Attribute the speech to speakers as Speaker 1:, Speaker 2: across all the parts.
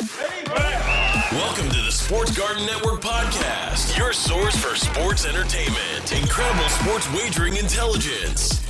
Speaker 1: Welcome to the Sports Garden Network podcast, your source for sports entertainment, incredible sports wagering intelligence.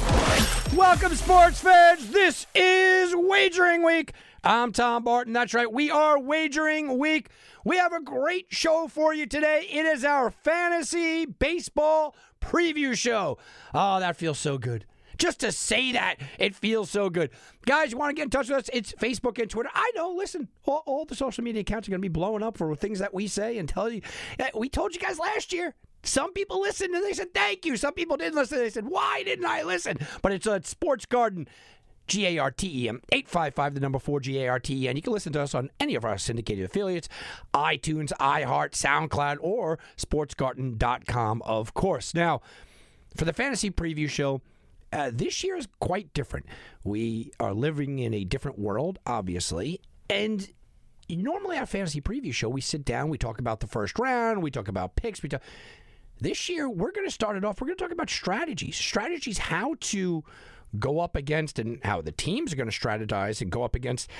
Speaker 2: Welcome, sports fans. This is Wagering Week. I'm Tom Barton. That's right. We are Wagering Week. We have a great show for you today. It is our fantasy baseball preview show. Oh, that feels so good. Just to say that, it feels so good. Guys, you want to get in touch with us? It's Facebook and Twitter. I know, listen, all, all the social media accounts are going to be blowing up for things that we say and tell you. Eh, We told you guys last year. Some people listened and they said, thank you. Some people didn't listen. They said, why didn't I listen? But it's a Sports Garden. G A R T E M, 855, the number 4 G A R T E N. You can listen to us on any of our syndicated affiliates iTunes, iHeart, SoundCloud, or sportsgarden.com, of course. Now, for the fantasy preview show, uh, this year is quite different. We are living in a different world, obviously, and normally our fantasy preview show, we sit down, we talk about the first round, we talk about picks, we talk. This year, we're going to start it off. We're going to talk about strategies, strategies how to go up against, and how the teams are going to strategize and go up against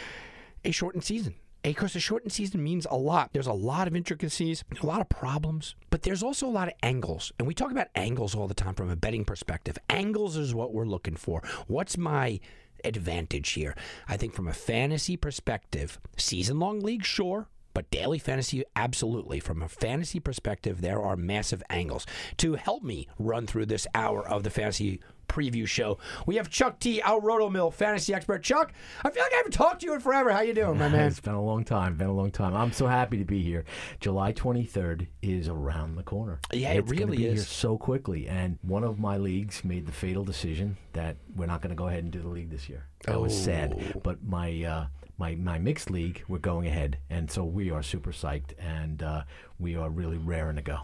Speaker 2: a shortened season. Because a shortened season means a lot. There's a lot of intricacies, a lot of problems, but there's also a lot of angles. And we talk about angles all the time from a betting perspective. Angles is what we're looking for. What's my advantage here? I think from a fantasy perspective, season long league, sure. But daily fantasy, absolutely. From a fantasy perspective, there are massive angles. To help me run through this hour of the fantasy preview show, we have Chuck T, our Roto Mill fantasy expert. Chuck, I feel like I haven't talked to you in forever. How you doing, my man?
Speaker 3: It's been a long time. Been a long time. I'm so happy to be here. July 23rd is around the corner.
Speaker 2: Yeah, it
Speaker 3: it's gonna
Speaker 2: really
Speaker 3: be
Speaker 2: is.
Speaker 3: Here so quickly, and one of my leagues made the fatal decision that we're not going to go ahead and do the league this year. That was
Speaker 2: Oh.
Speaker 3: sad. But my uh, my my mixed league, we're going ahead, and so we are super psyched, and uh, we are really raring to go.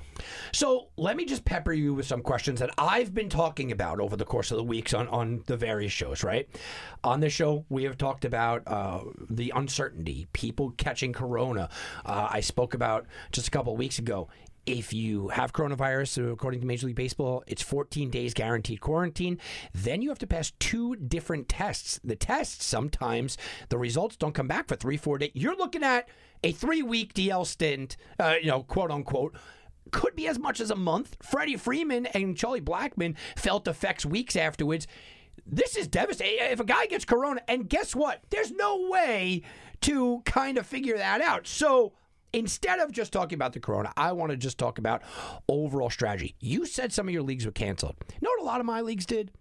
Speaker 2: So let me just pepper you with some questions that I've been talking about over the course of the weeks on, on the various shows, right? On this show, we have talked about uh, the uncertainty, people catching corona. Uh, I spoke about just a couple of weeks ago. If you have coronavirus, according to Major League Baseball, it's 14 days guaranteed quarantine. Then you have to pass two different tests. The tests, sometimes the results don't come back for three, four days. You're looking at a three week DL stint, uh, you know, quote unquote could be as much as a month. Freddie Freeman and Charlie Blackmon felt effects weeks afterwards. This is devastating. If a guy gets corona, and guess what? There's no way to kind of figure that out. So instead of just talking about the corona, I want to just talk about overall strategy. You said some of your leagues were canceled. You know what a lot of my leagues did?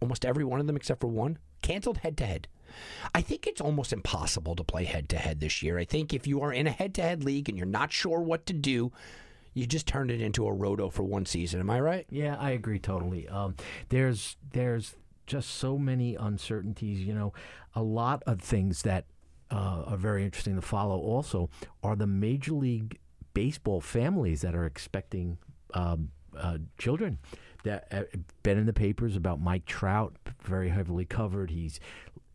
Speaker 2: Almost every one of them except for one canceled head to head. I think it's almost impossible to play head to head this year. I think if you are in a head to head league and you're not sure what to do, you just turned it into a roto for one season. Am I right?
Speaker 3: Yeah, I agree totally. Um, there's there's just so many uncertainties. You know, a lot of things that uh, are very interesting to follow. Also, are the major league baseball families that are expecting um, uh, children. That uh, been in the papers about Mike Trout, very heavily covered. He's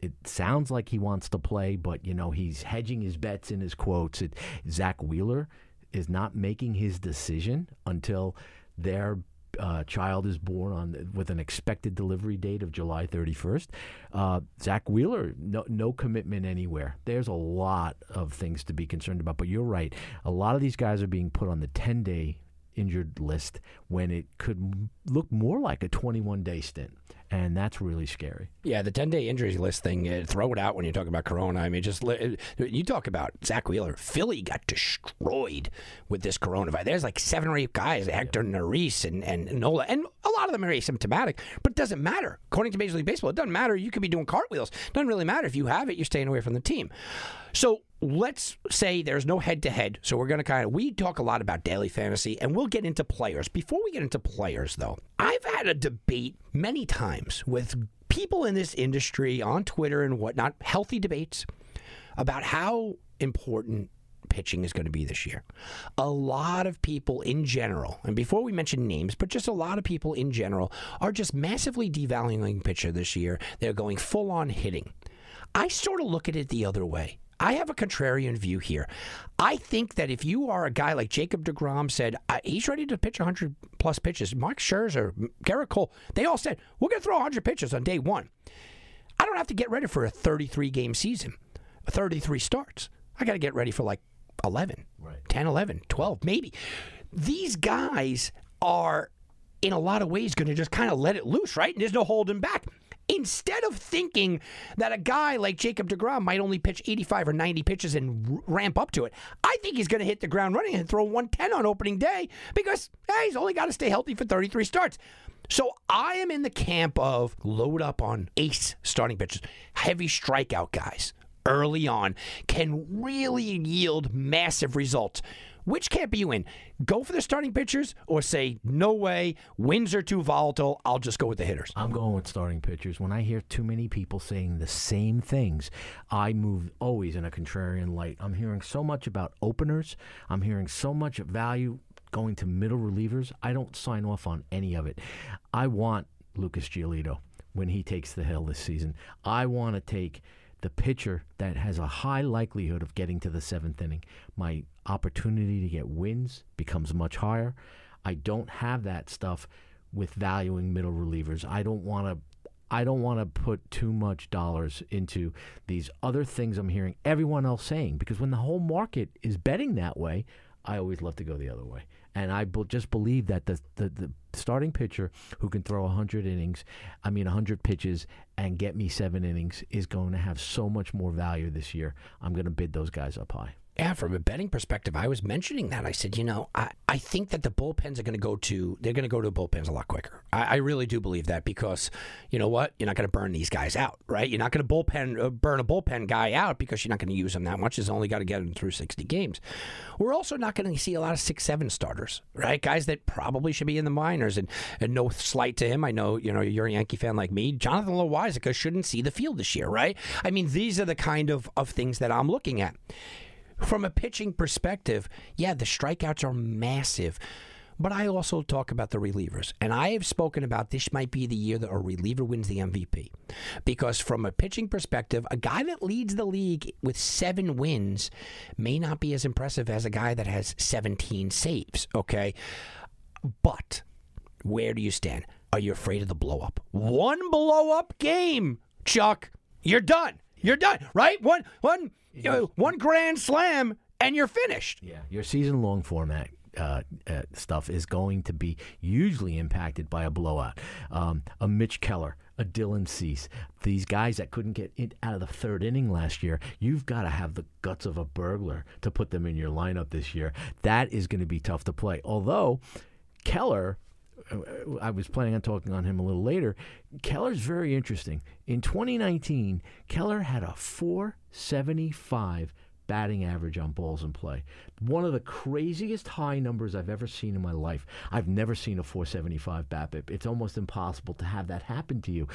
Speaker 3: it sounds like he wants to play, but you know he's hedging his bets in his quotes. It, Zack Wheeler is not making his decision until their uh, child is born on with an expected delivery date of July 31st. Uh, Zack Wheeler, no, no commitment anywhere. There's a lot of things to be concerned about, but you're right. A lot of these guys are being put on the 10 day injured list when it could look more like a 21 day stint. And that's really scary.
Speaker 2: Yeah, the 10 day injuries list thing, uh, throw it out when you talk about Corona. I mean, just li- uh, you talk about Zack Wheeler. Philly got destroyed with this coronavirus. There's like seven or eight guys, Hector Neris and, and Nola, and a lot of them are asymptomatic, but it doesn't matter. According to Major League Baseball, it doesn't matter. You could be doing cartwheels. It doesn't really matter. If you have it, you're staying away from the team. So let's say there's no head to head. So we're going to kind of, we talk a lot about daily fantasy and we'll get into players. Before we get into players, though, I've had a debate many times with people in this industry on Twitter and whatnot, healthy debates about how important pitching is going to be this year. A lot of people in general, and before we mention names, but just a lot of people in general are just massively devaluing pitcher this year. They're going full on hitting. I sort of look at it the other way. I have a contrarian view here. I think that if you are a guy like Jacob DeGrom said, he's ready to pitch 100 plus pitches. Mark Scherzer, Gerrit Cole, they all said, we're going to throw 100 pitches on day one. I don't have to get ready for a 33 game season, 33 starts. I got to get ready for like 11, right. 10, 11, 12, maybe. These guys are, in a lot of ways, going to just kind of let it loose, right? And there's no holding back. Instead of thinking that a guy like Jacob DeGrom might only pitch 85 or 90 pitches and r- ramp up to it, I think he's going to hit the ground running and throw 110 on opening day because hey, he's only got to stay healthy for 33 starts. So I am in the camp of load up on ace starting pitchers, heavy strikeout guys early on can really yield massive results. Which camp are you in? Go for the starting pitchers or say, no way, wins are too volatile, I'll just go with the hitters?
Speaker 3: I'm going with starting pitchers. When I hear too many people saying the same things, I move always in a contrarian light. I'm hearing so much about openers, I'm hearing so much value going to middle relievers. I don't sign off on any of it. I want Lucas Giolito when he takes the hill this season. I want to take the pitcher that has a high likelihood of getting to the seventh inning, my opportunity to get wins becomes much higher. I don't have that stuff with valuing middle relievers. I don't want to. I don't want to put too much dollars into these other things I'm hearing everyone else saying because when the whole market is betting that way, I always love to go the other way. And I be- just believe that the, the, the starting pitcher who can throw 100 innings, I mean 100 pitches, and get me seven innings is going to have so much more value this year. I'm going to bid those guys up high.
Speaker 2: Yeah, from a betting perspective, I was mentioning that. I said, you know, I, I think that the bullpens are going to go to they're going to go to bullpens a lot quicker. I, I really do believe that because, you know what, you're not going to burn these guys out, right? You're not going to bullpen uh, burn a bullpen guy out because you're not going to use them that much. It's only got to get them through 60 games. We're also not going to see a lot of six seven starters, right? Guys that probably should be in the minors. And, and no slight to him, I know you know you're a Yankee fan like me. Jonathan Loáisiga shouldn't see the field this year, right? I mean, these are the kind of of things that I'm looking at from a pitching perspective, yeah, the strikeouts are massive. But I also talk about the relievers. And I have spoken about this might be the year that a reliever wins the MVP. Because from a pitching perspective, a guy that leads the league with seven wins may not be as impressive as a guy that has 17 saves, okay? But where do you stand? Are you afraid of the blow up? One blow up game, Chuck. You're done. You're done, right? One one you know, one grand slam and you're finished.
Speaker 3: Yeah, your season long format uh, uh, stuff is going to be hugely impacted by a blowout. Um, a Mitch Keller, a Dylan Cease, these guys that couldn't get out of the third inning last year, you've got to have the guts of a burglar to put them in your lineup this year. That is going to be tough to play. Although Keller. I was planning on talking on him a little later. Keller's very interesting. In 2019, Keller had a 475 batting average on balls in play. One of the craziest high numbers I've ever seen in my life. I've never seen a 475 BABIP. It's almost impossible to have that happen to you.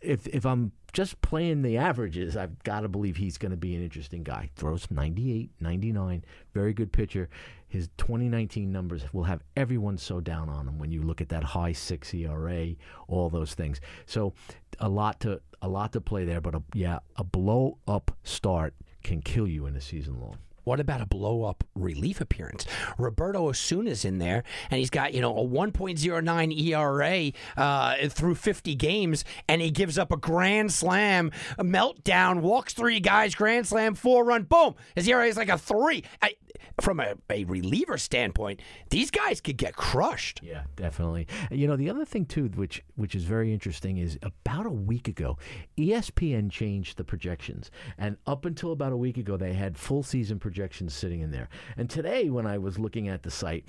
Speaker 3: If if I'm just playing the averages, I've got to believe he's going to be an interesting guy. Throws 98, 99, very good pitcher. His 2019 numbers will have everyone so down on him when you look at that high 6 ERA, all those things. So a lot to a lot to play there, but a, yeah, a blow up start can kill you in a season long.
Speaker 2: What about a blow up relief appearance? Roberto Osuna's in there, and he's got, you know, a 1.09 ERA uh, through 50 games, and he gives up a grand slam, a meltdown, walks three guys, grand slam, four run, boom. His ERA is like a three. I, from a, a reliever standpoint, these guys could get crushed.
Speaker 3: Yeah, definitely. You know, the other thing too, which which is very interesting, is about a week ago, ESPN changed the projections, and up until about a week ago, they had full season projections sitting in there. And today, when I was looking at the site,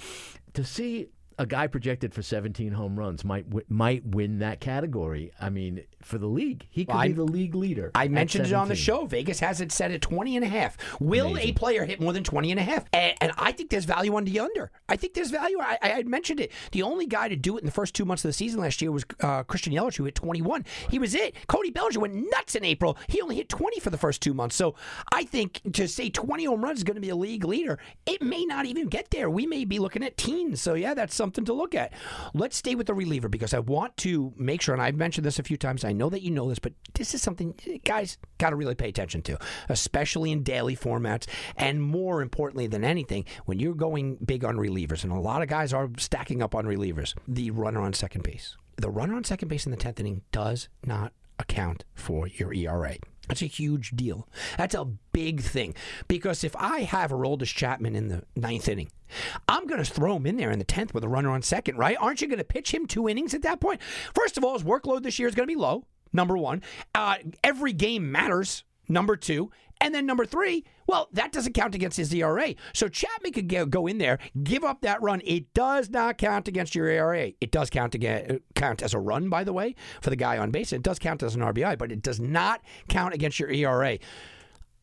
Speaker 3: to see a guy projected for 17 home runs might wi- might win that category. I mean, for the league, he could
Speaker 2: Well,
Speaker 3: be the league leader.
Speaker 2: I mentioned it on the show. Vegas has it set at 20 and a half. Will a player hit more than 20 and a half? And, and I think there's value on the under. I think there's value. I, I mentioned it. The only guy to do it in the first two months of the season last year was uh, Christian Yelich, who hit 21. He was it. Cody Bellinger went nuts in April. He only hit 20 for the first two months. So I think to say 20 home runs is going to be a league leader, it may not even get there. We may be looking at teens. So yeah, that's something to look at. Let's stay with the reliever because I want to make sure, and I've mentioned this a few times. I know that you know this, but this is something guys got to really pay attention to, especially in daily formats, and more importantly than anything, when you're going big on relievers, and a lot of guys are stacking up on relievers. The runner on second base, the runner on second base in the tenth inning does not account for your ERA. That's a huge deal. That's a big thing because if I have Aroldis Chapman in the ninth inning, I'm going to throw him in there in the tenth with a runner on second, right? Aren't you going to pitch him two innings at that point? First of all, his workload this year is going to be low. Number one, uh, every game matters. Number two, and then number three, well, that doesn't count against his ERA. So Chapman could go- in there, give up that run. It does not count against your ERA. It does count again, count as a run, by the way, for the guy on base. It does count as an RBI, but it does not count against your ERA.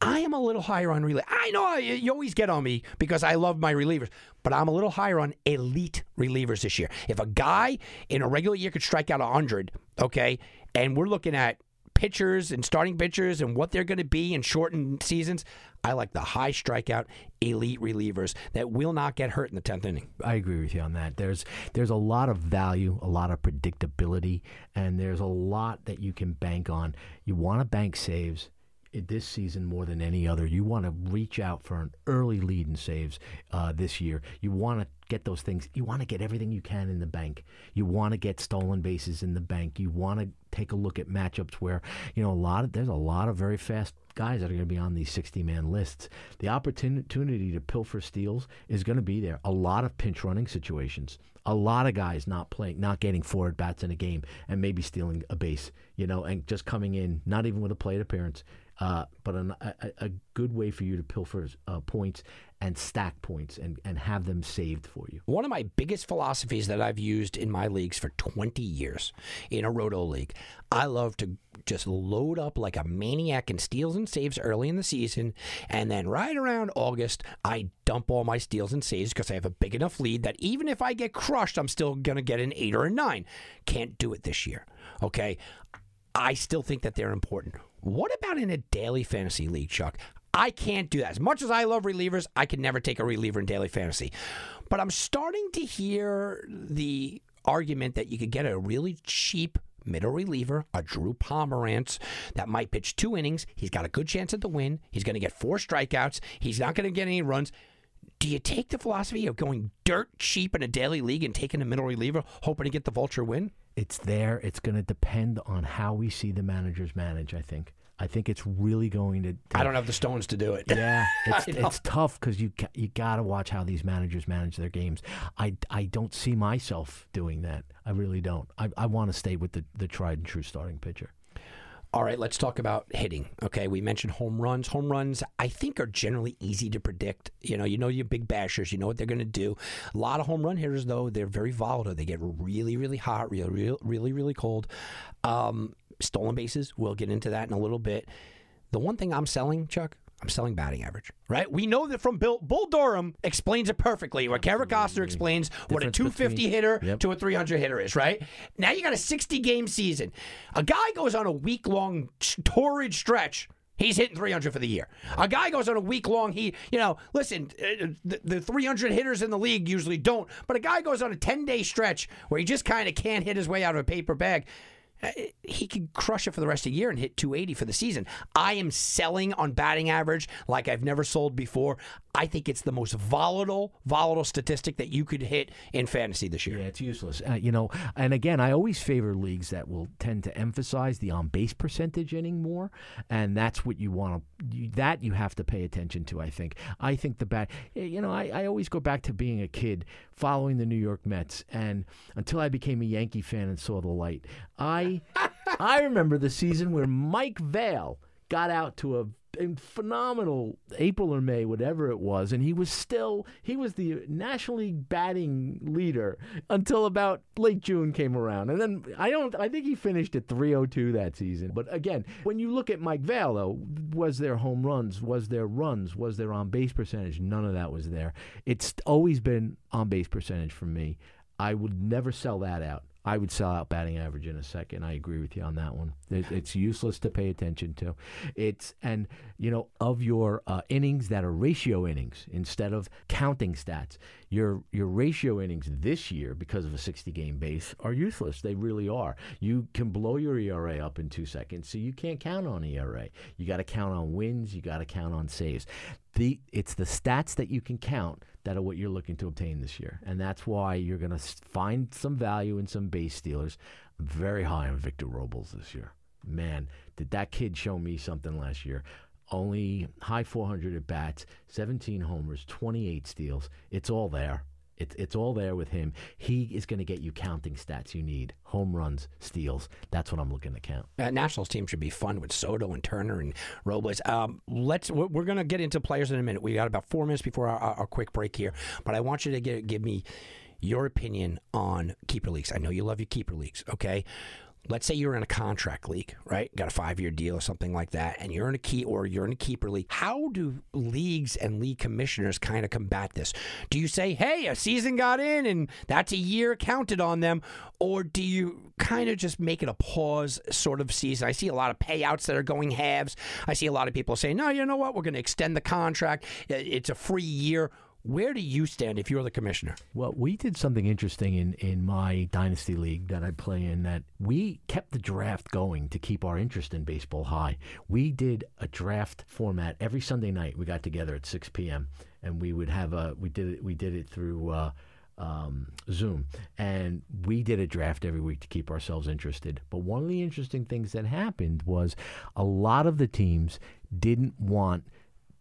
Speaker 2: I am a little higher on relay. I know you always get on me because I love my relievers, but I'm a little higher on elite relievers this year. If a guy in a regular year could strike out 100, okay, and we're looking at pitchers and starting pitchers and what they're going to be in shortened seasons, I like the high strikeout elite relievers that will not get hurt in the 10th inning.
Speaker 3: I agree with you on that. There's there's a lot of value, a lot of predictability, and there's a lot that you can bank on. You want to bank saves this season more than any other. You want to reach out for an early lead in saves uh, this year. You want to get those things. You want to get everything you can in the bank. You want to get stolen bases in the bank. You want to take a look at matchups where you know a lot of there's a lot of very fast guys that are going to be on these 60 man lists. The opportunity to pilfer steals is going to be there. A lot of pinch running situations. A lot of guys not playing, not getting four at bats in a game, and maybe stealing a base. You know, and just coming in, not even with a plate appearance, uh, but an, a, a- good way for you to pilfer uh, points and stack points and, and have them saved for you.
Speaker 2: One of my biggest philosophies that I've used in my leagues for 20 years in a roto league, I love to just load up like a maniac in steals and saves early in the season. And then right around August, I dump all my steals and saves because I have a big enough lead that even if I get crushed, I'm still going to get an eight or a nine. Can't do it this year. Okay. I still think that they're important. What about in a daily fantasy league, Chuck? I can't do that. As much as I love relievers, I can never take a reliever in daily fantasy. But I'm starting to hear the argument that you could get a really cheap middle reliever, a Drew Pomeranz, that might pitch two innings. He's got a good chance at the win. He's going to get four strikeouts. He's not going to get any runs. Do you take the philosophy of going dirt cheap in a daily league and taking a middle reliever, hoping to get the vulture win?
Speaker 3: It's there. It's going to depend on how we see the managers manage. I think. I think it's really going to.
Speaker 2: I don't have the stones to do it.
Speaker 3: Yeah, it's, it's tough because you you got to watch how these managers manage their games. I, I don't see myself doing that. I really don't. I, I want to stay with the, the tried and true starting pitcher.
Speaker 2: All right, let's talk about hitting. Okay, we mentioned home runs. Home runs, I think, are generally easy to predict. You know, you know your big bashers. You know what they're going to do. A lot of home run hitters, though, they're very volatile. They get really, really hot, really, really, really, really cold. Um, stolen bases. We'll get into that in a little bit. The one thing I'm selling, Chuck, I'm selling batting average. Right? We know that from Bill Bull Durham explains it perfectly. Where Kevin Costner explains what a
Speaker 3: Difference
Speaker 2: 250
Speaker 3: between-
Speaker 2: hitter
Speaker 3: Yep.
Speaker 2: to a 300 hitter is, right? Now you got a 60 game season. A guy goes on a week long torrid stretch. He's hitting 300 for the year. A guy goes on a week long. He, you know, listen, uh, the, the 300 hitters in the league usually don't, but a guy goes on a 10 day stretch where he just kind of can't hit his way out of a paper bag. Uh, he could crush it for the rest of the year and hit 280 for the season. I am selling on batting average like I've never sold before. I think it's the most volatile, volatile statistic that you could hit in fantasy this year.
Speaker 3: Yeah, it's useless. Uh, you know, and again, I always favor leagues that will tend to emphasize the on base percentage inning more, and that's what you want to. That you have to pay attention to. I think. I think the bat. You know, I, I always go back to being a kid following the New York Mets, and until I became a Yankee fan and saw the light, I I remember the season where Mike Vail got out to a phenomenal April or May, whatever it was, and he was still he was the National League batting leader until about late June came around, and then I don't I think he finished at 302 that season. But again, when you look at Mike though, was there home runs? Was there runs? Was there on base percentage? None of that was there. It's always been on base percentage for me. I would never sell that out. I would sell out batting average in a second. I agree with you on that one. It's useless to pay attention to. It's and you know of your uh, innings that are ratio innings instead of counting stats. Your your ratio innings this year because of a 60 game base are useless. They really are. You can blow your ERA up in two seconds, so you can't count on ERA. You got to count on wins. You got to count on saves. The it's the stats that you can count that are what you're looking to obtain this year. And that's why you're going to find some value in some base stealers. Very high on Victor Robles this year. Man, did that kid show me something last year? Only high 400 at bats, 17 homers, 28 steals. It's all there. It's it's all there with him. He is going to get you counting stats you need: home runs, steals. That's what I'm looking to count.
Speaker 2: Uh, Nationals team should be fun with Soto and Turner and Robles. Um, let's we're, we're going to get into players in a minute. We got about four minutes before our, our, our quick break here, but I want you to get, give me your opinion on keeper leagues. I know you love your keeper leagues. Okay, let's say you're in a contract league, right? Got a five year deal or something like that, and you're in a key or you're in a keeper league. How do leagues and league commissioners kind of combat this? Do you say, hey, a season got in and that's a year counted on them? Or do you kind of just make it a pause sort of season? I see a lot of payouts that are going halves. I see a lot of people saying, no, you know what? We're going to extend the contract. It's a free year. Where do you stand if you're the commissioner?
Speaker 3: Well, we did something interesting in, in my dynasty league that I play in that we kept the draft going to keep our interest in baseball high. We did a draft format every Sunday night. We got together at 6 p.m. and we would have a we did it we did it through uh, um, Zoom, and we did a draft every week to keep ourselves interested. But one of the interesting things that happened was a lot of the teams didn't want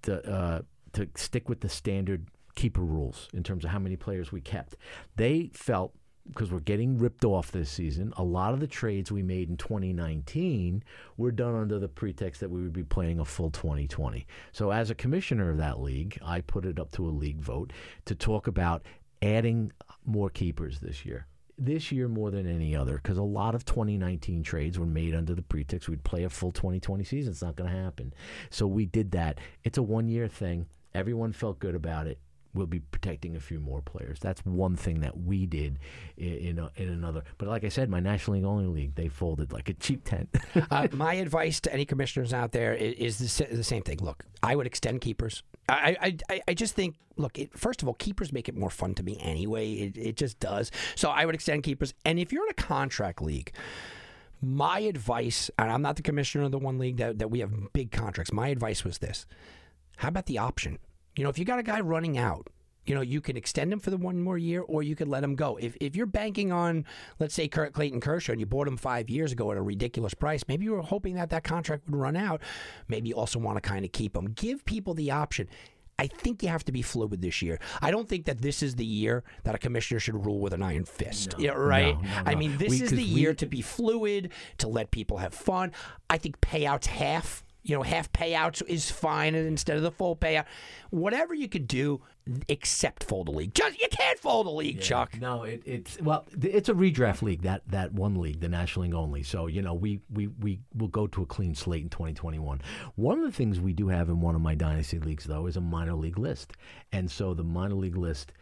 Speaker 3: to uh, to stick with the standard keeper rules in terms of how many players we kept. They felt because we're getting ripped off this season, a lot of the trades we made in 2019 were done under the pretext that we would be playing a full 2020. So, as a commissioner of that league, I put it up to a league vote to talk about adding more keepers this year this year more than any other because a lot of 2019 trades were made under the pretext we'd play a full 2020 season. It's not going to happen. So we did that. It's a one year thing. Everyone felt good about it we'll be protecting a few more players. That's one thing that we did in in, a, in another. But like I said, my National League only league, they folded like a cheap tent.
Speaker 2: uh, my advice to any commissioners out there is, is the, the, same thing. Look, I would extend keepers. I, I, I just think, look, it, first of all, keepers make it more fun to me anyway. It, it just does. So I would extend keepers. And if you're in a contract league, my advice, and I'm not the commissioner of the one league that, that we have big contracts, my advice was this. How about the option? You know, if you got a guy running out, you know, you can extend him for the one more year or you could let him go. If, if you're banking on, let's say, Kurt Clayton Kershaw and you bought him five years ago at a ridiculous price, maybe you were hoping that that contract would run out. Maybe you also want to kind of keep him. Give people the option. I think you have to be fluid this year. I don't think that this is the year that a commissioner should rule with an iron fist. No, yeah, right? No, no, I mean, this we, is the we, year to be fluid, to let people have fun. I think payouts half you know, half payouts is fine instead of the full payout. Whatever you could do, except fold a league. Just you can't fold a league, yeah, Chuck.
Speaker 3: No, it, it's well, it's a redraft league. That that one league, the National League only. So you know, we we we will go to a clean slate in 2021. One of the things we do have in one of my dynasty leagues, though, is a minor league list, and so the minor league list,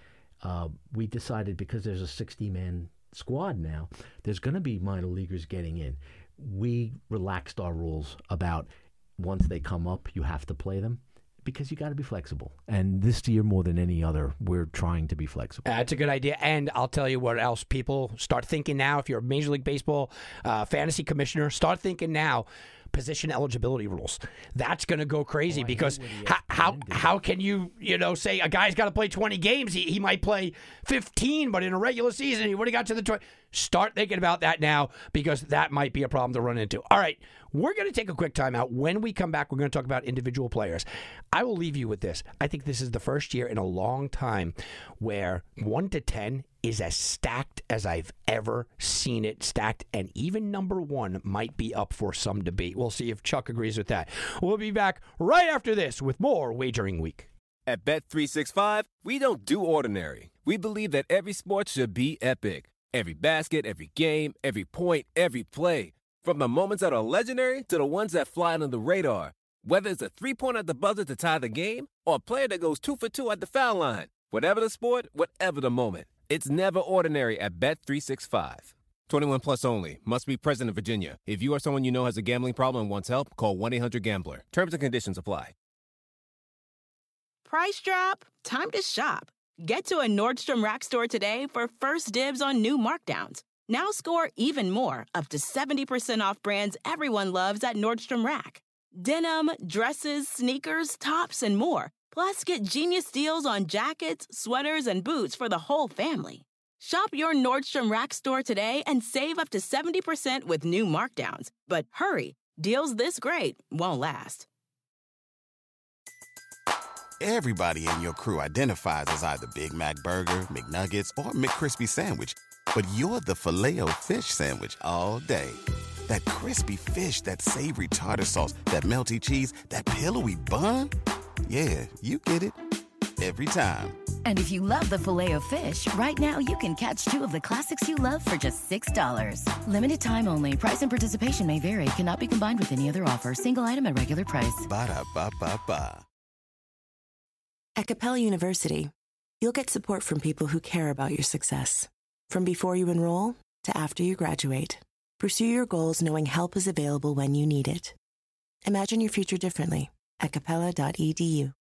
Speaker 3: uh, we decided because there's a 60 man squad now, there's going to be minor leaguers getting in. We relaxed our rules about once they come up, you have to play them because you got to be flexible. And this year, more than any other, we're trying to be flexible.
Speaker 2: That's a good idea. And I'll tell you what else people start thinking now. If you're a Major League Baseball uh, fantasy commissioner, start thinking now. Position eligibility rules. That's going to go crazy because how, how how can you you know say a guy's got to play 20 games? He, he might play 15, but in a regular season he would have got to the 20. Start thinking about that now because that might be a problem to run into. All right, we're going to take a quick timeout. When we come back, we're going to talk about individual players. I will leave you with this. I think this is the first year in a long time where 1 to 10 is as stacked as I've ever seen it stacked, and even number one might be up for some debate. We'll see if Chuck agrees with that. We'll be back right after this with more Wagering Week.
Speaker 4: At Bet365, we don't do ordinary. We believe that every sport should be epic. Every basket, every game, every point, every play. From the moments that are legendary to the ones that fly under the radar. Whether it's a three pointer at the buzzer to tie the game or a player that goes two for two at the foul line. Whatever the sport, whatever the moment. It's never ordinary at Bet365. 21 plus only. Must be present in Virginia. If you or someone you know has a gambling problem and wants help, call 1 800 Gambler. Terms and conditions apply.
Speaker 5: Price drop? Time to shop. Get to a Nordstrom Rack store today for first dibs on new markdowns. Now score even more, up to 70% off brands everyone loves at Nordstrom Rack. Denim, dresses, sneakers, tops, and more. Plus, get genius deals on jackets, sweaters, and boots for the whole family. Shop your Nordstrom Rack store today and save up to 70% with new markdowns. But hurry, deals this great won't last.
Speaker 6: Everybody in your crew identifies as either Big Mac Burger, McNuggets, or McCrispy Sandwich. But you're the filet o fish Sandwich all day. That crispy fish, that savory tartar sauce, that melty cheese, that pillowy bun. Yeah, you get it. Every time.
Speaker 7: And if you love the filet of fish, right now you can catch two of the classics you love for just $6. Limited time only. Price and participation may vary. Cannot be combined with any other offer. Single item at regular price.
Speaker 6: Ba da ba ba ba.
Speaker 8: At Capella University, you'll get support from people who care about your success. From before you enroll to after you graduate, pursue your goals knowing help is available when you need it. Imagine your future differently at capella.edu.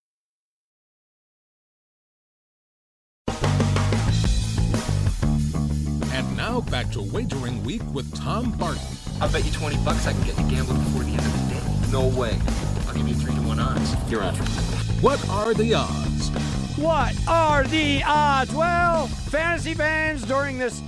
Speaker 9: And now back to Wagering Week with Tom Barton.
Speaker 10: I'll bet you 20 bucks I can get to gamble before the end of the day. No way. I'll give you 3 to 1 odds. You're on.
Speaker 9: What are the odds?
Speaker 2: What are the odds? Well, fantasy fans, during this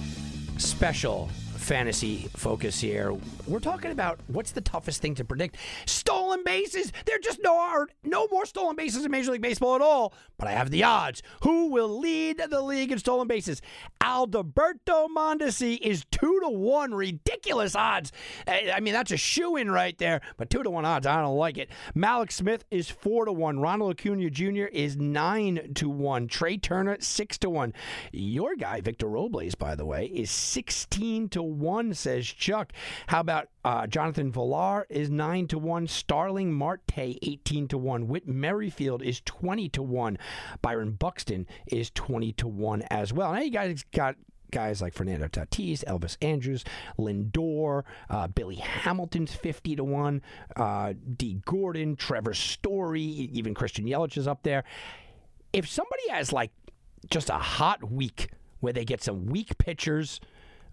Speaker 2: special fantasy focus here, we're talking about what's the toughest thing to predict. Stolen bases. There are just no are no more stolen bases in Major League Baseball at all. But I have the odds. Who will lead the league in stolen bases? Alberto Mondesi is two to one. Ridiculous odds. I I mean, that's a shoe in right there. But two to one odds, I don't like it. Mallex Smith is four to one. Ronald Acuna Jr. is nine to one. Trea Turner six to one. Your guy Victor Robles, by the way, is sixteen to one. Says Chuck. How about uh, Jonathan Villar is nine to one. Starling Marte eighteen to one. Whit Merrifield is twenty to one. Byron Buxton is twenty to one as well. Now you guys got guys like Fernando Tatis, Elvis Andrus, Lindor, uh, Billy Hamilton's 50 to 1, uh, Dee Gordon, Trevor Story, even Christian Yelich is up there. If somebody has like just a hot week where they get some weak pitchers,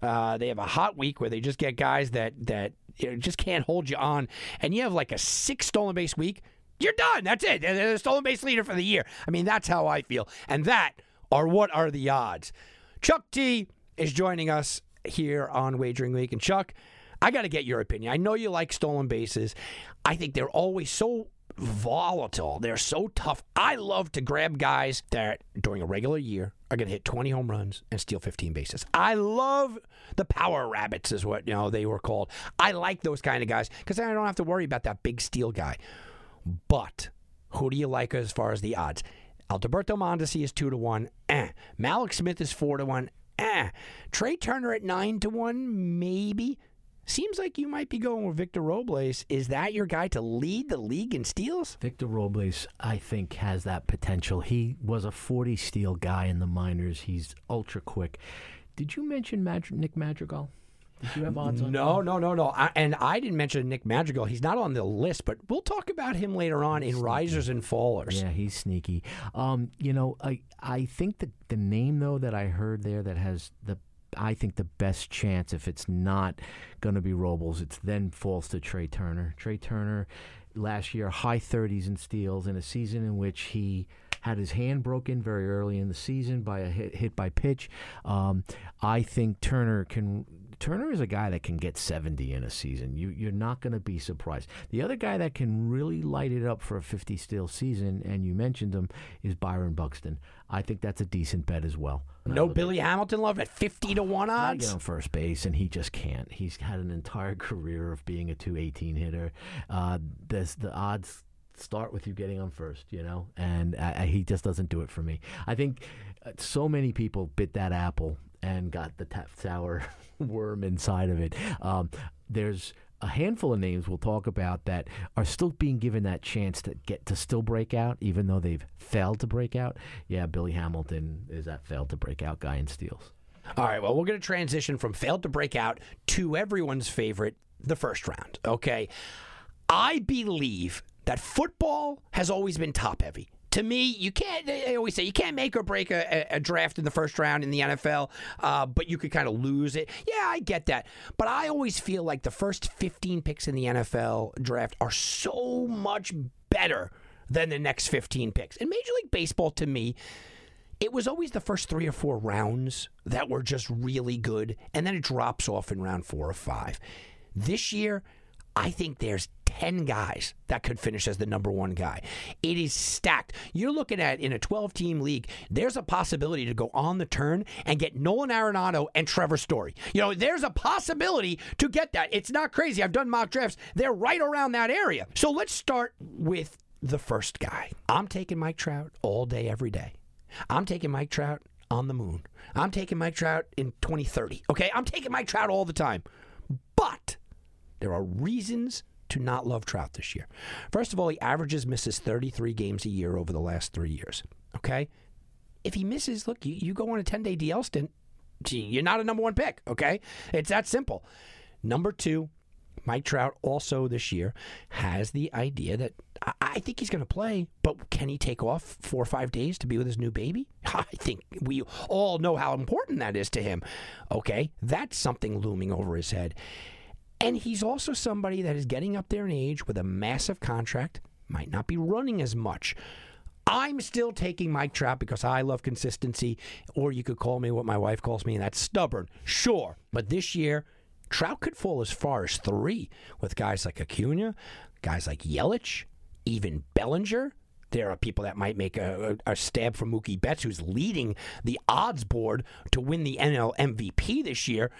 Speaker 2: uh, they have a hot week where they just get guys that, that you know, just can't hold you on, and you have like a six stolen base week, you're done. That's it. They're the stolen base leader for the year. I mean, that's how I feel. And that are what are the odds. Chuck T is joining us here on Wagering Week. And Chuck, I got to get your opinion. I know you like stolen bases. I think they're always so volatile. They're so tough. I love to grab guys that during a regular year are going to hit 20 home runs and steal 15 bases. I love the power rabbits is what, you know, they were called. I like those kind of guys cuz I don't have to worry about that big steal guy. But who do you like as far as the odds? Alberto Mondesi is 2 to 1. Eh. Mallex Smith is 4 to 1. Eh. Trea Turner at 9 to 1 maybe. Seems like you might be going with Victor Robles. Is that your guy to lead the league in steals?
Speaker 3: Victor Robles, I think, has that potential. He was a 40 steal guy in the minors. He's ultra quick. Did you mention Madri- Nick Madrigal? Did you have odds on
Speaker 2: No, no, no, no. I, and I didn't mention Nick Madrigal. He's not on the list, but we'll talk about him later on in Risers and Fallers.
Speaker 3: Yeah, he's sneaky. Um, you know, I I think that the name though that I heard there that has the I think the best chance if it's not going to be Robles, it's then falls to Trea Turner. Trea Turner last year high 30s in steals in a season in which he had his hand broken very early in the season by a hit, hit by pitch. Um, I think Turner can. Turner is a guy that can get 70 in a season. You, you're not going to be surprised. The other guy that can really light it up for a 50 steal season, and you mentioned him, is Byron Buxton. I think that's a decent bet as well.
Speaker 2: No Billy Hamilton love at 50 to 1
Speaker 3: I
Speaker 2: odds?
Speaker 3: get on first base, and he just can't. He's had an entire career of being a 218 hitter. Uh, there's the odds start with you getting on first, you know, and uh, he just doesn't do it for me. I think uh, so many people bit that apple and got the tap sour worm inside of it. Um, there's a handful of names we'll talk about that are still being given that chance to get to still break out, even though they've failed to break out. Yeah, Billy Hamilton is that failed to break out guy in steals.
Speaker 2: All right, well, we're going to transition from failed to break out to everyone's favorite, the first round. Okay. I believe that football has always been top heavy. To me, you can't. They always say you can't make or break a, a draft in the first round in the NFL, uh, but you could kind of lose it. Yeah, I get that, but I always feel like the first 15 picks in the NFL draft are so much better than the next 15 picks. In Major League Baseball, to me, it was always the first three or four rounds that were just really good, and then it drops off in round four or five. This year, I think there's 10 guys that could finish as the number one guy. It is stacked. You're looking at in a 12 team league, there's a possibility to go on the turn and get Nolan Arenado and Trevor Story. You know, there's a possibility to get that. It's not crazy. I've done mock drafts, they're right around that area. So let's start with the first guy. I'm taking Mike Trout all day, every day. I'm taking Mike Trout on the moon. I'm taking Mike Trout in 2030. Okay, I'm taking Mike Trout all the time. But there are reasons to not love Trout this year. First of all, he averages misses 33 games a year over the last three years. Okay? If he misses, look, you, you go on a 10 day DL stint, gee, you're not a number one pick. Okay? It's that simple. Number two, Mike Trout also this year has the idea that I, I think he's going to play, but can he take off four or five days to be with his new baby? I think we all know how important that is to him. Okay? That's something looming over his head. And he's also somebody that is getting up there in age with a massive contract, might not be running as much. I'm still taking Mike Trout because I love consistency, or you could call me what my wife calls me, and that's stubborn. Sure. But this year, Trout could fall as far as three with guys like Acuna, guys like Yelich, even Bellinger. There are people that might make a, a, stab for Mookie Betts, who's leading the odds board to win the NL MVP this year.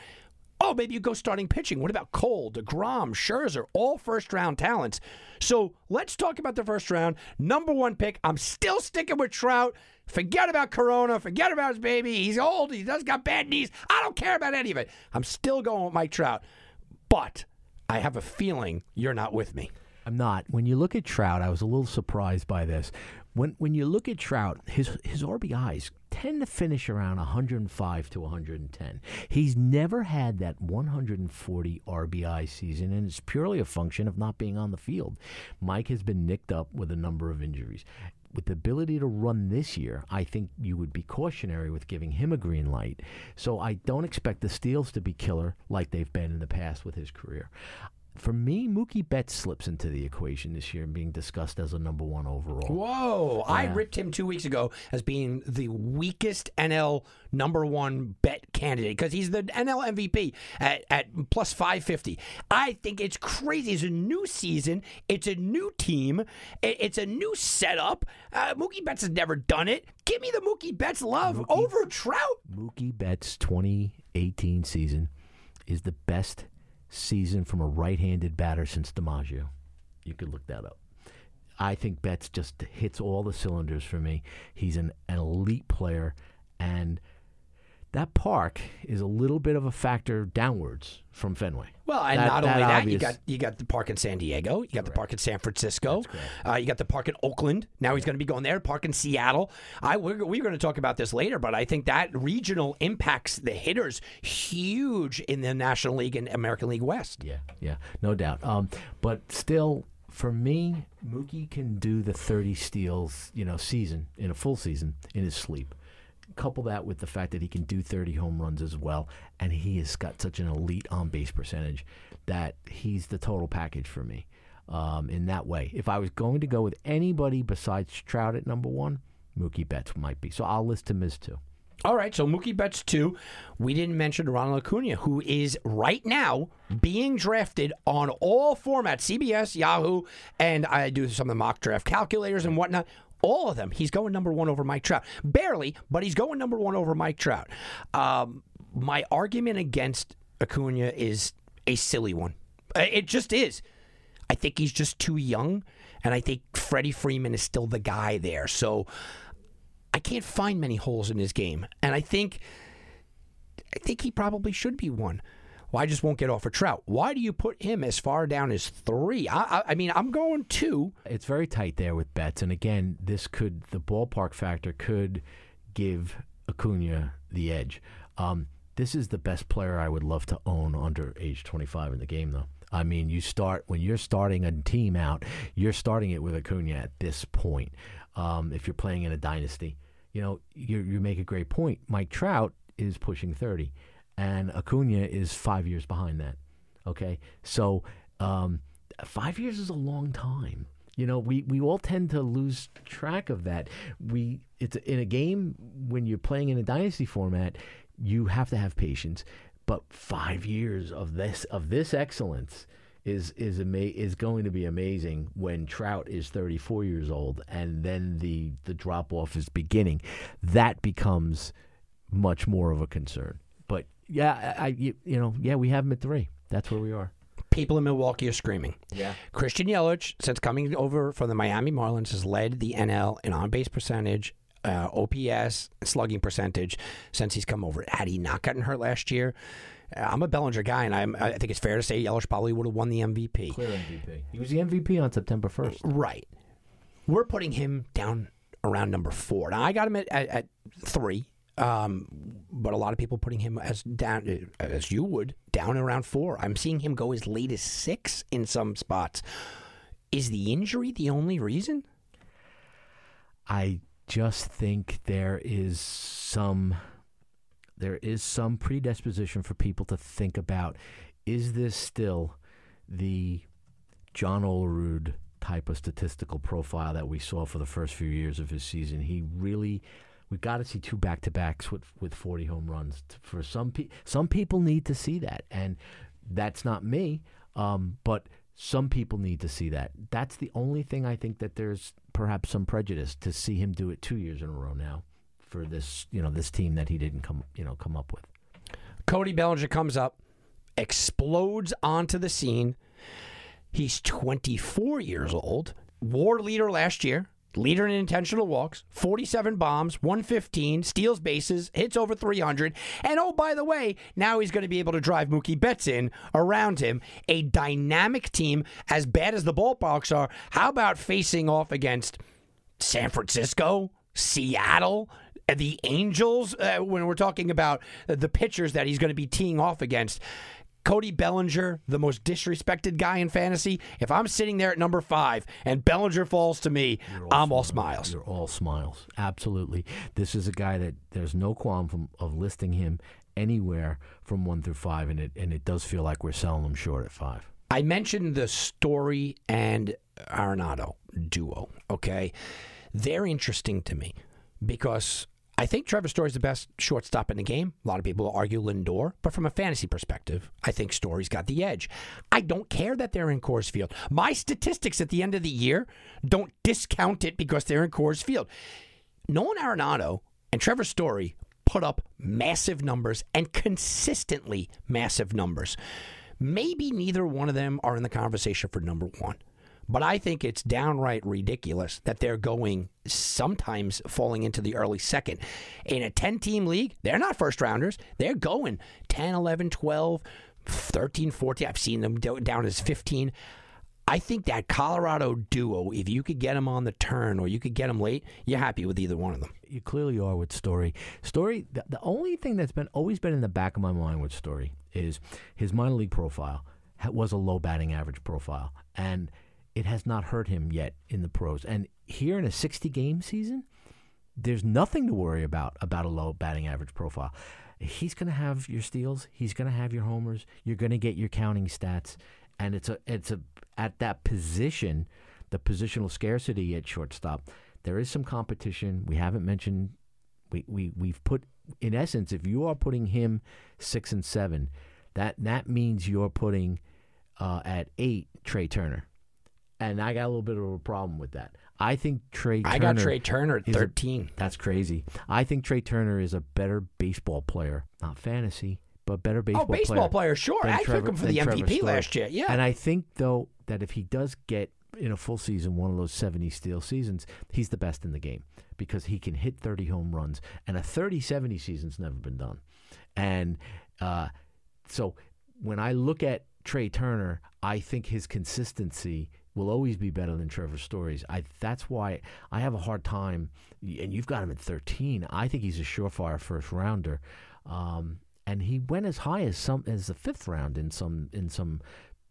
Speaker 2: Oh, maybe you go starting pitching. What about Cole, DeGrom, Scherzer, all first round talents? So let's talk about the first round. Number one pick. I'm still sticking with Trout. Forget about Corona. Forget about his baby. He's old. He does got bad knees. I don't care about any of it. I'm still going with Mike Trout. But I have a feeling you're not with me.
Speaker 3: I'm not. When you look at Trout, I was a little surprised by this. When when you look at Trout, his his RBIs tend to finish around 105 to 110. He's never had that 140 RBI season, and it's purely a function of not being on the field. Mike has been nicked up with a number of injuries. With the ability to run this year, I think you would be cautionary with giving him a green light. So I don't expect the steals to be killer like they've been in the past with his career for me, Mookie Betts slips into the equation this year and being discussed as a number one overall.
Speaker 2: Whoa. I ripped him two weeks ago as being the weakest NL number one bet candidate because he's the NL MVP at, at plus 550. I think it's crazy. It's a new season, it's a new team, it's a new setup. Uh, Mookie Betts has never done it. Give me the Mookie Betts love over Trout.
Speaker 3: Mookie Betts' 2018 season is the best season from a right-handed batter since DiMaggio. You could look that up. I think Betts just hits all the cylinders for me. He's an, an elite player, and that park is a little bit of a factor downwards from Fenway.
Speaker 2: Well, and
Speaker 3: That-
Speaker 2: not
Speaker 3: that
Speaker 2: only that, you got you got the park in San Diego, you got the park in San Francisco, uh, you got the park in Oakland. Now he's going to be going there. Park in Seattle. I we're, we're going to talk about this later, but I think that regional impacts the hitters huge in the National League and American League West.
Speaker 3: Yeah, yeah, no doubt. Um, but still, for me, Mookie can do the 30 steals, you know, season in a full season in his sleep. Couple that with the fact that he can do 30 home runs as well, and he has got such an elite on base percentage that he's the total package for me. Um, in that way, if I was going to go with anybody besides Trout at number one, Mookie Betts might be. So I'll list him as two.
Speaker 2: All right, so Mookie Betts two. We didn't mention Ronald Acuna, who is right now being drafted on all formats: CBS, Yahoo, and I do some of the mock draft calculators and whatnot. All of them, he's going number one over Mike Trout. Barely, but he's going number one over Mike Trout. Um, my argument against Acuna is a silly one. Uh, It just is. I think he's just too young, and I think Freddie Freeman is still the guy there. So I can't find many holes in his game, and I think I think he probably should be one. Well, I just won't get off of Trout. Why do you put him as far down as three? I, I, I mean, I'm going two.
Speaker 3: It's very tight there with bets, and again, this could the ballpark factor could give Acuna the edge. Um, this is the best player I would love to own under age 25 in the game, though. I mean, you start when you're starting a team out, you're starting it with Acuna at this point. Um, if you're playing in a dynasty, you know you you make a great point. Mike Trout is pushing 30, and Acuna is five years behind that. Okay, so um, five years is a long time. You know, we, we all tend to lose track of that. We it's in a game when you're playing in a dynasty format, you have to have patience. But five years of this of this excellence is is ama- is going to be amazing when Trout is 34 years old and then the the drop off is beginning. That becomes much more of a concern. But yeah, I, I you, you know yeah we have him at three. That's where we are.
Speaker 2: People in Milwaukee are screaming.
Speaker 3: Yeah.
Speaker 2: Christian Yelich, since coming over from the Miami Marlins, has led the NL in on base percentage, uh, OPS, slugging percentage since he's come over. Had he not gotten hurt last year, uh, I'm a Bellinger guy, and I'm, I think it's fair to say Yelich probably would have won the MVP.
Speaker 3: Clear MVP. He was the MVP on September 1st.
Speaker 2: Right. We're putting him down around number four. Now I got him at, at, at three, um, but a lot of people putting him as down as you would down around four. I'm seeing him go as late as six in some spots. Is the injury the only reason?
Speaker 3: I just think there is some there is some predisposition for people to think about is this still the John Olerud type of statistical profile that we saw for the first few years of his season. He really we got to see two back to backs with with 40 home runs. For some pe- some people need to see that and that's not me. Um, but some people need to see that. That's the only thing I think that there's perhaps some prejudice to see him do it two years in a row now for this, you know, this team that he didn't come, you know, come up with.
Speaker 2: Cody Bellinger comes up, explodes onto the scene. He's 24 years old, war leader last year, leader in intentional walks, 47 bombs, 115, steals bases, hits over 300. And oh, by the way, now he's going to be able to drive Mookie Betts in around him. A dynamic team, as bad as the ballparks are. How about facing off against San Francisco, Seattle, the Angels, uh, when we're talking about the pitchers that he's going to be teeing off against. Cody Bellinger, the most disrespected guy in fantasy. If I'm sitting there at number five and Bellinger falls to me, I'm all smiles.
Speaker 3: You're all smiles. Absolutely. This is a guy that there's no qualm from of listing him anywhere from one through five, and it and it does feel like we're selling him short at five.
Speaker 2: I mentioned the Story and Arenado duo. Okay, they're interesting to me because I think Trevor Story's the best shortstop in the game. A lot of people argue Lindor, but from a fantasy perspective, I think Story's got the edge. I don't care that they're in Coors Field. My statistics at the end of the year don't discount it because they're in Coors Field. Nolan Arenado and Trevor Story put up massive numbers and consistently massive numbers. Maybe neither one of them are in the conversation for number one. But I think it's downright ridiculous that they're going sometimes falling into the early second. In a 10 team league, they're not first rounders. They're going 10, 11, 12, 13, 14. I've seen them down as 15. I think that Colorado duo, if you could get them on the turn or you could get them late, you're happy with either one of them.
Speaker 3: You clearly are with Story. Story. The, the only thing that's been always been in the back of my mind with Story is his minor league profile was a low batting average profile, and it has not hurt him yet in the pros. And here in a 60 game season, there's nothing to worry about about a low batting average profile. He's going to have your steals. He's going to have your homers. You're going to get your counting stats, and it's a it's a at that position, the positional scarcity at shortstop. There is some competition. We haven't mentioned. We we we've put in essence, if you are putting him six and seven, that that means you're putting uh, at eight Trea Turner, and I got a little bit of a problem with that. I think
Speaker 2: Trea.
Speaker 3: Turner I
Speaker 2: got Trea Turner at
Speaker 3: is a-
Speaker 2: 13.
Speaker 3: that's crazy. I think Trea Turner is a better baseball player, not fantasy, but better baseball.
Speaker 2: Oh, baseball player, sure.
Speaker 3: than
Speaker 2: I took him for the
Speaker 3: Trevor
Speaker 2: MVP last year. Yeah.
Speaker 3: and I think though that if he does get in a full season one of those 70 steal seasons, he's the best in the game because he can hit 30 home runs, and a 30-70 season's never been done. And uh, so when I look at Trea Turner, I think his consistency will always be better than Trevor Story's. I that's why I have a hard time. And you've got him at 13. I think he's a surefire first rounder. Um, and he went as high as some as the fifth round in some in some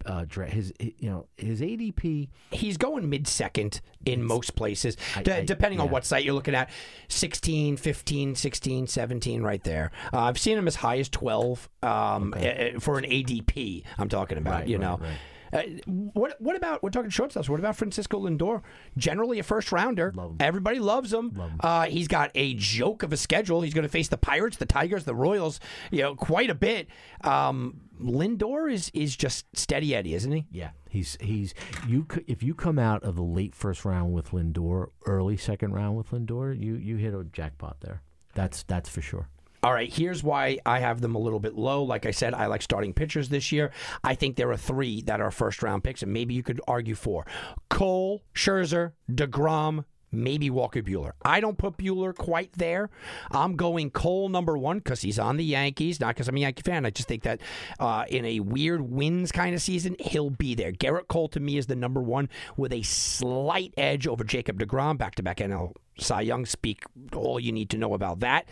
Speaker 3: uh, his you know his ADP.
Speaker 2: He's going mid second in most places,
Speaker 3: I-
Speaker 2: d-
Speaker 3: I-
Speaker 2: depending on what site you're looking at. 16, 15, 16, 17, right there. Uh, I've seen him as high as 12 um, eh, for an ADP, I'm talking about,
Speaker 3: Right,
Speaker 2: you
Speaker 3: right,
Speaker 2: know.
Speaker 3: right.
Speaker 2: Uh, what what about we're talking shortstops? What about Francisco Lindor? Generally a first rounder.
Speaker 3: Love.
Speaker 2: Everybody loves him.
Speaker 3: Love him.
Speaker 2: Uh, he's got a joke of a schedule. He's going to face the Pirates, the Tigers, the Royals. You know, quite a bit. Um, Lindor is is just steady Eddie, isn't he?
Speaker 3: Yeah, he's he's you. If you come out of the late first round with Lindor, early second round with Lindor, you you hit a jackpot there. That's that's for sure.
Speaker 2: All right, here's why I have them a little bit low. Like I said, I like starting pitchers this year. I think there are three that are first round picks, and maybe you could argue four Cole, Scherzer, DeGrom, maybe Walker Buehler. I don't put Buehler quite there. I'm going Cole number one because he's on the Yankees, not because I'm a Yankee fan. I just think that uh, in a weird wins kind of season, he'll be there. Gerrit Cole to me is the number one with a slight edge over Jacob DeGrom, back to back NL Cy Young. Speak all you need to know about that.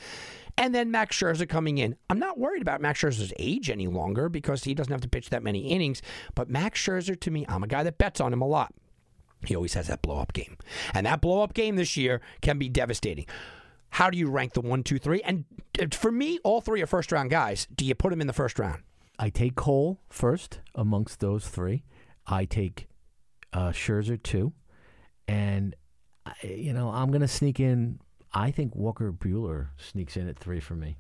Speaker 2: And then Max Scherzer coming in. I'm not worried about Max Scherzer's age any longer because he doesn't have to pitch that many innings. But Max Scherzer, to me, I'm a guy that bets on him a lot. He always has that blow up game. And that blow up game this year can be devastating. How do you rank the one, two, three? And uh, for me, all three are first round guys. Do you put them in the first round?
Speaker 3: I take Cole first amongst those three. I take uh, Scherzer two, and you know I'm going to sneak in. I think Walker Buehler sneaks in at three for me.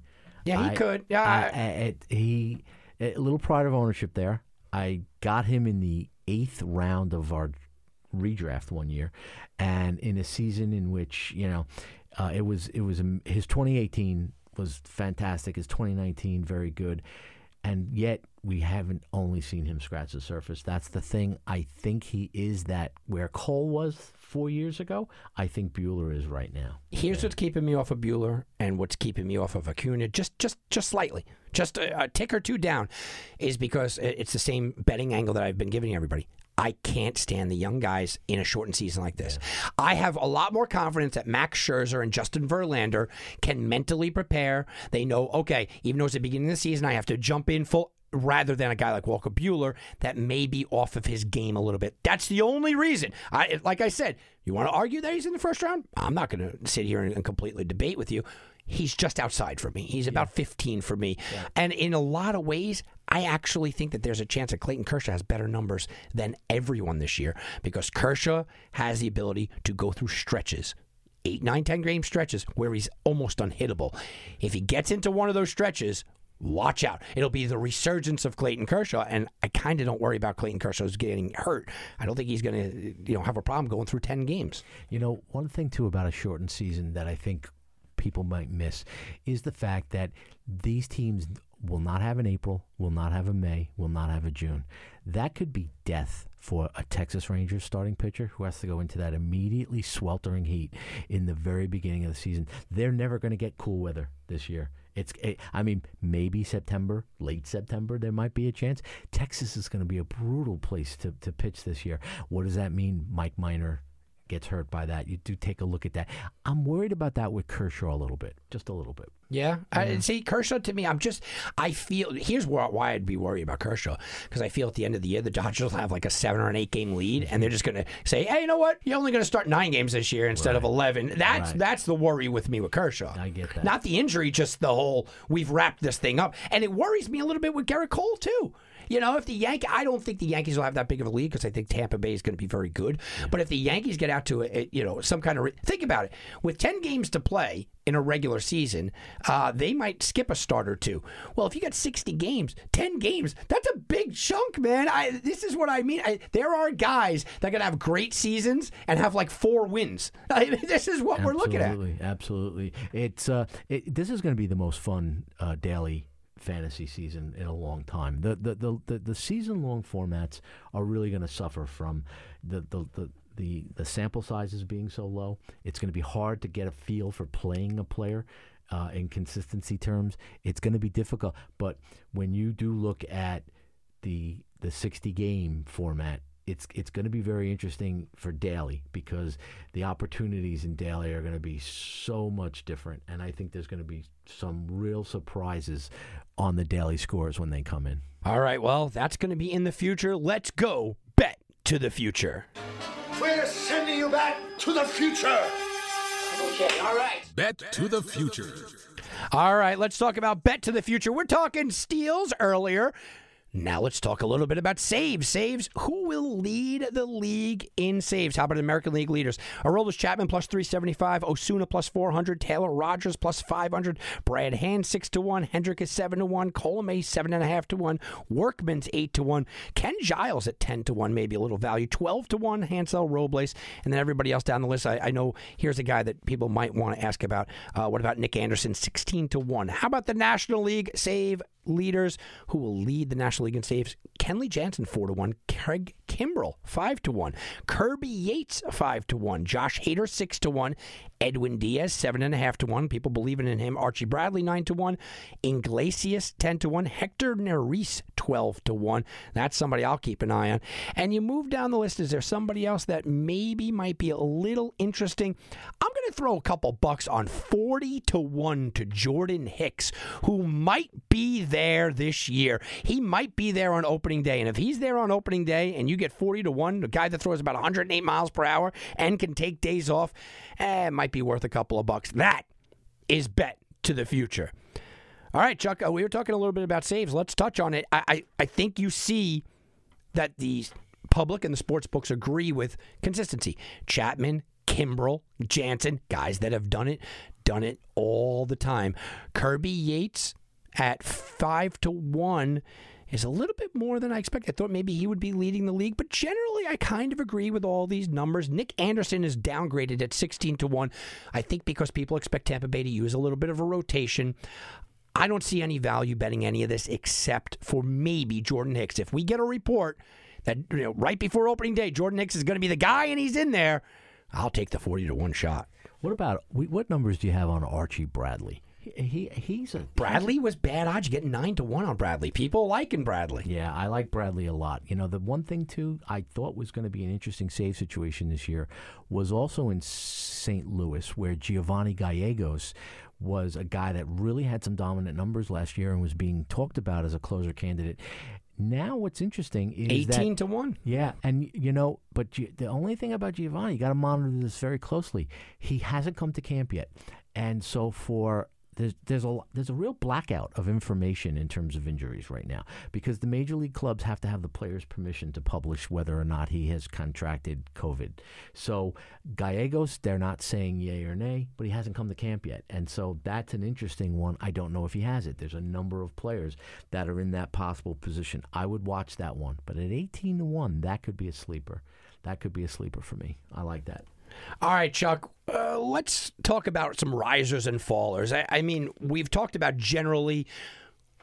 Speaker 2: Yeah, he
Speaker 3: I-
Speaker 2: could. Yeah,
Speaker 3: I,
Speaker 2: I-
Speaker 3: it- he a little pride of ownership there. I got him in the eighth round of our redraft one year, and in a season in which you know uh, it was it was um, his 2018 was fantastic. His 2019 very good, and yet we haven't only seen him scratch the surface. That's the thing. I think he is that where Cole was four years ago. I think Buehler is right now.
Speaker 2: Here's what's keeping me off of Buehler and what's keeping me off of Acuna, just just just slightly, just a, a tick or two down, is because it's the same betting angle that I've been giving everybody. I can't stand the young guys in a shortened season like this. I have a lot more confidence that Max Scherzer and Justin Verlander can mentally prepare. They know, okay, even though it's the beginning of the season, I have to jump in full rather than a guy like Walker Buehler that may be off of his game a little bit. That's the only reason. I like I said, you want to argue that he's in the first round? I'm not going to sit here and, and completely debate with you. He's just outside for me. He's about 15 for me. And in a lot of ways, I actually think that there's a chance that Clayton Kershaw has better numbers than everyone this year because Kershaw has the ability to go through stretches eight, nine, ten game stretches where he's almost unhittable. If he gets into one of those stretches, watch out. It'll be the resurgence of Clayton Kershaw, and I kind of don't worry about Clayton Kershaw's getting hurt. I don't think he's going to, you know, have a problem going through ten games.
Speaker 3: You know, one thing too about a shortened season that I think people might miss is the fact that these teams will not have an April, will not have a May, will not have a June. That could be death for a Texas Rangers starting pitcher who has to go into that immediately sweltering heat in the very beginning of the season. They're never going to get cool weather this year. It's, it, I mean, maybe September, late September, there might be a chance. Texas is going to be a brutal place to, to pitch this year. What does that mean? Mike Minor gets hurt by that. You do take a look at that. I'm worried about that with Kershaw a little bit, just a little bit.
Speaker 2: Yeah. I, see, Kershaw to me, I'm just, I feel, here's why, why I'd be worried about Kershaw. Because I feel at the end of the year, the Dodgers will have like a seven or an eight game lead, and they're just going to say, hey, you know what? You're only going to start nine games this year instead of 11. That's
Speaker 3: Right.
Speaker 2: that's the worry with me with Kershaw.
Speaker 3: I get that.
Speaker 2: Not the injury, just the whole, we've wrapped this thing up. And it worries me a little bit with Gerrit Cole, too. You know, if the Yankee, I don't think the Yankees will have that big of a lead because I think Tampa Bay is going to be very good. But if the Yankees get out to a- you know some kind of re- think about it, with ten games to play in a regular season, uh, they might skip a start or two. Well, if you got sixty games, ten games, that's a big chunk, man. I, this is what I mean. I, there are guys that can have great seasons and have like four wins. I mean, this is what we're looking at.
Speaker 3: Absolutely, absolutely. It's uh, it, this is going to be the most fun uh, daily fantasy season in a long time. The the the the, the season long formats are really going to suffer from the the. the the, the sample sizes being so low, it's going to be hard to get a feel for playing a player uh, in consistency terms. It's going to be difficult. But when you do look at the the 60 game format, it's it's going to be very interesting for daily because the opportunities in daily are going to be so much different, and I think there's going to be some real surprises on the daily scores when they come in.
Speaker 2: All right, well, that's going to be in the future. Let's go bet to the future.
Speaker 11: We're sending you back to the future.
Speaker 2: Okay, all right.
Speaker 9: Bet to the future.
Speaker 2: All right, let's talk about bet to the future. We're talking steals earlier. Now let's talk a little bit about saves. Saves. Who will lead the league in saves? How about American League leaders? Aroldis Chapman plus 375, Osuna plus 400, Taylor Rogers plus 500, Brad Hand 6 to 1, Hendriks is 7 to 1, Colomé 7.5 to 1, Workman's 8 to 1, Ken Giles at 10 to 1, maybe a little value, 12 to 1, Hansel Robles, and then everybody else down the list. I, I know here's a guy that people might want to ask about. Uh, what about Nick Anderson, 16 to 1? How about the National League save leaders who will lead the National League in saves. Kenley Jansen four to one, Craig Kimbrel five to one, Kirby Yates five to one, Josh Hader six to one, Edwin Diaz seven and a half to one. People believing in him. Archie Bradley nine to one, Iglesias ten to one, Hector Neris twelve to one. That's somebody I'll keep an eye on. And you move down the list. Is there somebody else that maybe might be a little interesting? I'm going to throw a couple bucks on forty to one to Jordan Hicks, who might be there this year. He might be there on opening day. And if he's there on opening day and you get 40 to 1, a guy that throws about 108 miles per hour and can take days off, eh, it might be worth a couple of bucks. That is bet to the future. All right, Chuck, uh, we were talking a little bit about saves. Let's touch on it. I, I, I think you see that the public and the sports books agree with consistency. Chapman, Kimbrel, Jansen, guys that have done it, done it all the time. Kirby Yates at five to one is a little bit more than I expected. I thought maybe he would be leading the league, but generally I kind of agree with all these numbers. Nick Anderson is downgraded at 16 to 1. I think because people expect Tampa Bay to use a little bit of a rotation. I don't see any value betting any of this except for maybe Jordan Hicks. If we get a report that you know right before opening day Jordan Hicks is going to be the guy and he's in there, I'll take the 40 to 1 shot.
Speaker 3: What about what numbers do you have on Archie Bradley? He, he he's a
Speaker 2: Bradley was bad odds. You get 9 to 1 on Bradley. People liking Bradley.
Speaker 3: Yeah, I like Bradley a lot. You know, the one thing too I thought was going to be an interesting save situation this year was also in St. Louis, where Giovanni Gallegos was a guy that really had some dominant numbers last year and was being talked about as a closer candidate. Now, what's interesting is
Speaker 2: 18
Speaker 3: that,
Speaker 2: to 1.
Speaker 3: Yeah, and you know, but the only thing about Giovanni, you got to monitor this very closely. He hasn't come to camp yet, and so for there's there's a there's a real blackout of information in terms of injuries right now because the major league clubs have to have the player's permission to publish whether or not he has contracted COVID. So Gallegos, they're not saying yay or nay, but he hasn't come to camp yet, and so that's an interesting one. I don't know if he has it. There's a number of players that are in that possible position. I would watch that one, but at 18 to one, that could be a sleeper. That could be a sleeper for me. I like that.
Speaker 2: All right, Chuck, uh, let's talk about some risers and fallers. I, I mean, we've talked about generally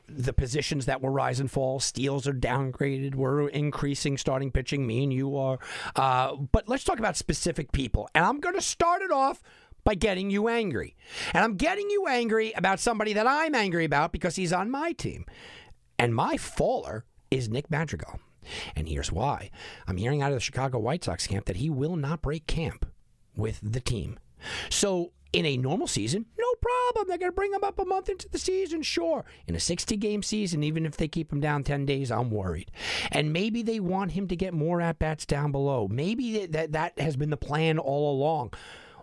Speaker 2: the positions that were rise and fall. Steals are downgraded. We're increasing starting pitching. Me and you are. Uh, but let's talk about specific people. And I'm going to start it off by getting you angry. And I'm getting you angry about somebody that I'm angry about because he's on my team. And my faller is Nick Madrigal. And here's why. I'm hearing out of the Chicago White Sox camp that he will not break camp with the team. So in a normal season, no problem. They're going to bring him up a month into the season, sure. In a 60 game season, even if they keep him down 10 days, I'm worried. And maybe they want him to get more at bats down below. Maybe that, that has been the plan all along.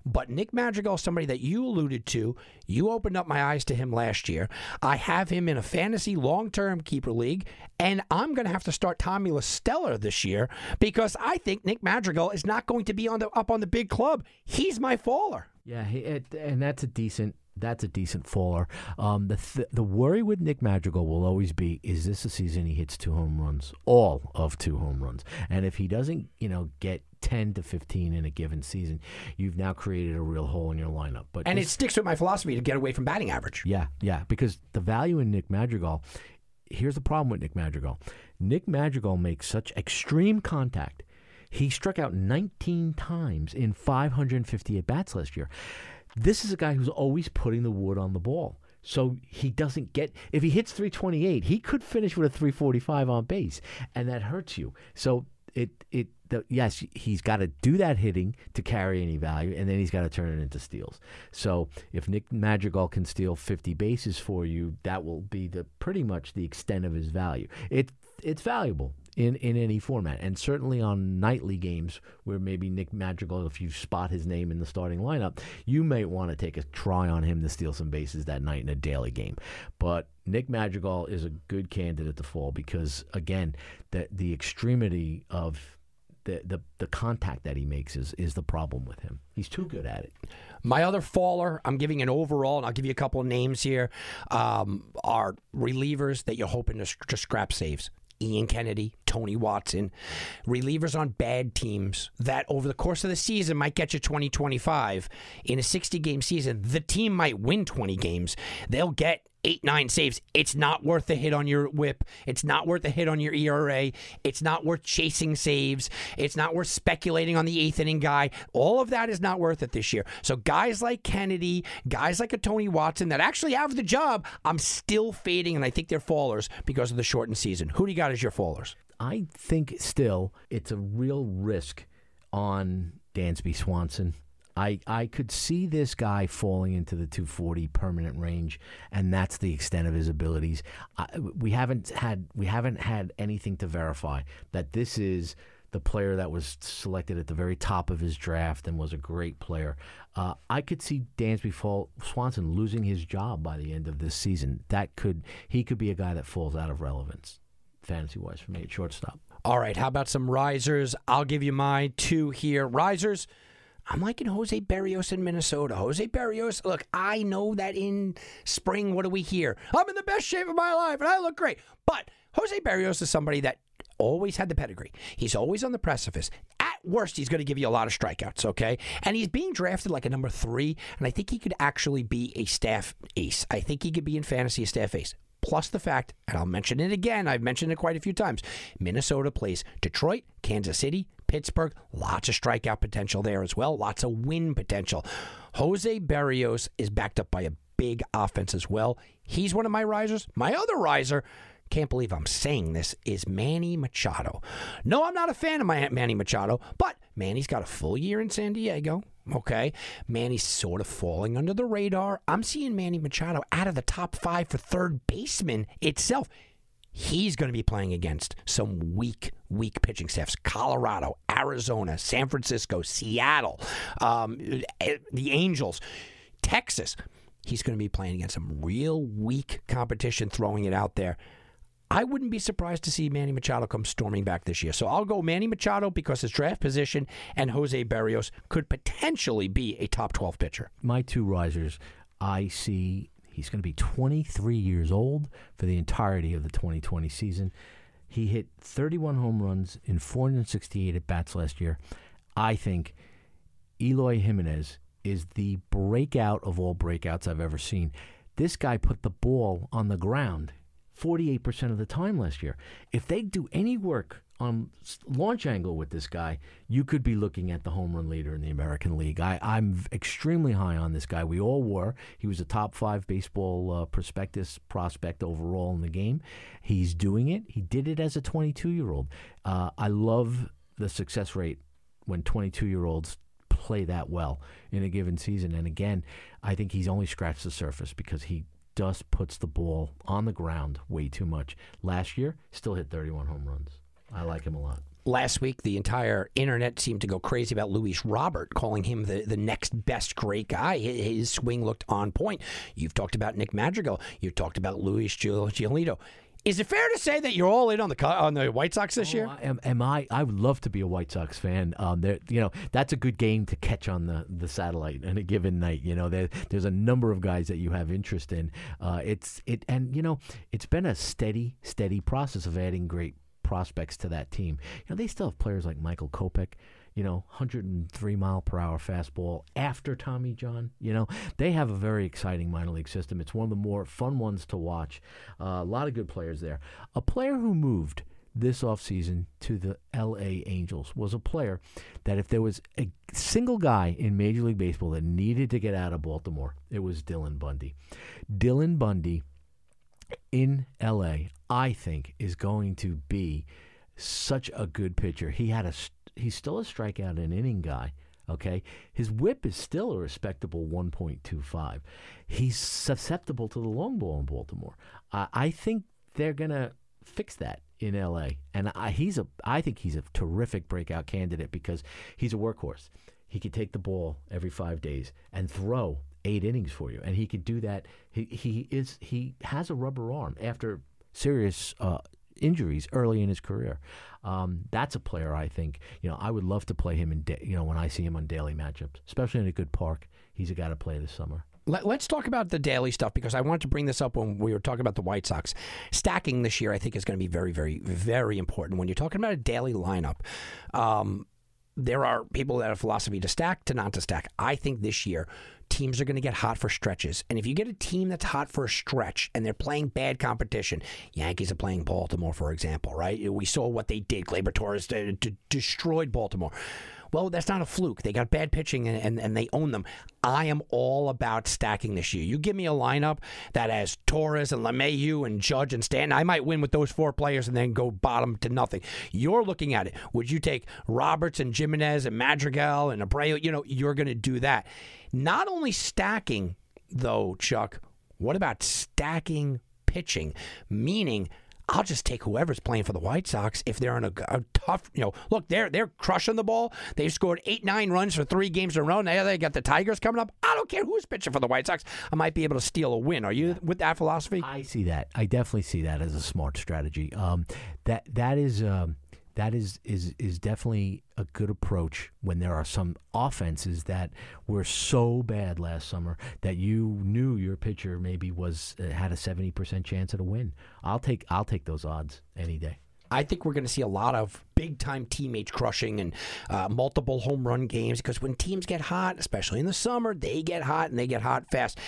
Speaker 2: But Nick Madrigal, somebody that you alluded to, you opened up my eyes to him last year. I have him in a fantasy long term keeper league, and I'm going to have to start Tommy La Stella this year because I think Nick Madrigal is not going to be on the up on the big club. He's my faller.
Speaker 3: Yeah, it, and that's a decent that's a decent faller. Um, the th- the worry with Nick Madrigal will always be: is this a season he hits two home runs, all of two home runs? And if he doesn't, you know, get ten to fifteen in a given season, you've now created a real hole in your lineup. But
Speaker 2: and it sticks with my philosophy to get away from batting average.
Speaker 3: yeah, yeah, because the value in Nick Madrigal. Here's the problem with Nick Madrigal. Nick Madrigal makes such extreme contact. He struck out 19 times in 550 at bats last year. This is a guy who's always putting the wood on the ball. So he doesn't get if he hits 328, he could finish with a 345 on base, and that hurts you. So it the, yes, he's got to do that hitting to carry any value, and then he's got to turn it into steals. So if Nick Madrigal can steal 50 bases for you, that will be the pretty much the extent of his value. It it's valuable in, in any format, and certainly on nightly games where maybe Nick Madrigal, if you spot his name in the starting lineup, you may want to take a try on him to steal some bases that night in a daily game. But Nick Madrigal is a good candidate to fall because again, the the extremity of the, the the contact that he makes is is the problem with him. He's too good at it.
Speaker 2: My other faller, I'm giving an overall, and I'll give you a couple of names here, um, are relievers that you're hoping to, to scrap saves. Ian Kennedy, Tony Watson, relievers on bad teams that over the course of the season might get you 20 25. In a 60 game season, the team might win 20 games. They'll get eight, nine saves. It's not worth the hit on your whip. It's not worth the hit on your ERA. It's not worth chasing saves. It's not worth speculating on the eighth inning guy. All of that is not worth it this year. So guys like Kennedy, guys like a Tony Watson that actually have the job, I'm still fading, and I think they're fallers because of the shortened season. Who do you got as your fallers?
Speaker 3: I think still it's a real risk on Dansby Swanson. I, I could see this guy falling into the 240 permanent range, and that's the extent of his abilities. I, we haven't had we haven't had anything to verify that this is the player that was selected at the very top of his draft and was a great player. Uh, I could see Dansby fall, Swanson losing his job by the end of this season. That could he could be a guy that falls out of relevance, fantasy wise, for me at shortstop.
Speaker 2: All right, how about some risers? I'll give you my two here. Risers. I'm liking Jose Berrios in Minnesota. Jose Berrios, look, I know that in spring, what do we hear? I'm in the best shape of my life and I look great. But Jose Berrios is somebody that always had the pedigree. He's always on the precipice. At worst, he's going to give you a lot of strikeouts, okay? And he's being drafted like a number three, and I think he could actually be a staff ace. I think he could be in fantasy a staff ace. Plus the fact, and I'll mention it again, I've mentioned it quite a few times Minnesota plays Detroit, Kansas City, Pittsburgh, lots of strikeout potential there as well, lots of win potential. Jose Berrios is backed up by a big offense as well. He's one of my risers. My other riser, can't believe I'm saying this, is Manny Machado. No, I'm not a fan of my Manny Machado, but Manny's got a full year in San Diego. Okay. Manny's sort of falling under the radar. I'm seeing Manny Machado out of the top five for third baseman itself. He's going to be playing against some weak, weak pitching staffs Colorado, Arizona, San Francisco, Seattle, um, the Angels, Texas. He's going to be playing against some real weak competition, throwing it out there. I wouldn't be surprised to see Manny Machado come storming back this year. So I'll go Manny Machado because his draft position and Jose Berrios could potentially be a top 12 pitcher.
Speaker 3: My two risers, I see he's going to be 23 years old for the entirety of the 2020 season. He hit 31 home runs in 468 at bats last year. I think Eloy Jimenez is the breakout of all breakouts I've ever seen. This guy put the ball on the ground 48% of the time last year. If they do any work on launch angle with this guy, you could be looking at the home run leader in the American League. I, I'm extremely high on this guy. We all were. He was a top five baseball uh, prospectus prospect overall in the game. He's doing it. He did it as a 22 year old. Uh, I love the success rate when 22 year olds play that well in a given season. And again, I think he's only scratched the surface because he just puts the ball on the ground way too much. Last year, still hit 31 home runs. I like him a lot.
Speaker 2: Last week, the entire internet seemed to go crazy about Luis Robert, calling him the, the next best great guy. His, swing looked on point. You've talked about Nick Madrigal. You've talked about Luis Gio- Giolito. Is it fair to say that you're all in on the on the White Sox this year?
Speaker 3: Oh, I- am, am I? I would love to be a White Sox fan. Um, you know, that's a good game to catch on the, the satellite on a given night. You know, there, there's a number of guys that you have interest in. Uh, it's it, and you know, it's been a steady, steady process of adding great prospects to that team. You know, they still have players like Michael Kopech. You know, 103 mile per hour fastball after Tommy John. You know, they have a very exciting minor league system. It's one of the more fun ones to watch. Uh, a lot of good players there. A player who moved this offseason to the LA Angels was a player that if there was a single guy in Major League Baseball that needed to get out of Baltimore, it was Dylan Bundy. Dylan Bundy in LA, I think, is going to be such a good pitcher. He had a st- he's still a strikeout and inning guy. Okay, his whip is still a respectable 1.25. He's susceptible to the long ball in Baltimore. I I think they're gonna fix that in LA, and I, he's a I think he's a terrific breakout candidate because he's a workhorse. He could take the ball every five days and throw eight innings for you, and he could do that. He he is he has a rubber arm after serious uh, injuries early in his career. Um, that's a player I think you know I would love to play him in da- you know when I see him on daily matchups, especially in a good park. He's a guy to play this summer.
Speaker 2: Let, us talk about the daily stuff because I wanted to bring this up when we were talking about the White Sox. Stacking this year, I think, is going to be very, very, very important. When you're talking about a daily lineup, um, there are people that have a philosophy to stack to not to stack. I think this year teams are going to get hot for stretches. And if you get a team that's hot for a stretch and they're playing bad competition, Yankees are playing Baltimore, for example, right? We saw what they did. Gleyber Torres uh, d- destroyed Baltimore. Well, that's not a fluke. They got bad pitching and, and, and they own them. I am all about stacking this year. You give me a lineup that has Torres and LeMahieu and Judge and Stanton, I might win with those four players and then go bottom to nothing. You're looking at it. Would you take Roberts and Jimenez and Madrigal and Abreu? You know, you're going to do that. Not only stacking, though, Chuck, what about stacking pitching? Meaning, I'll just take whoever's playing for the White Sox if they're in a, a, tough, you know, look, they're they're crushing the ball. They've scored eight, nine runs for three games in a row. Now they got the Tigers coming up. I don't care who's pitching for the White Sox. I might be able to steal a win. Are you with that philosophy?
Speaker 3: I see that. I definitely see that as a smart strategy. Um, that that is um, that is is is definitely a good approach when there are some offenses that were so bad last summer that you knew your pitcher maybe was uh, had a seventy percent chance at a win. I'll take I'll take those odds any day.
Speaker 2: I think we're going to see a lot of big time teammates crushing and uh, multiple home run games because when teams get hot, especially in the summer, they get hot and they get hot fast.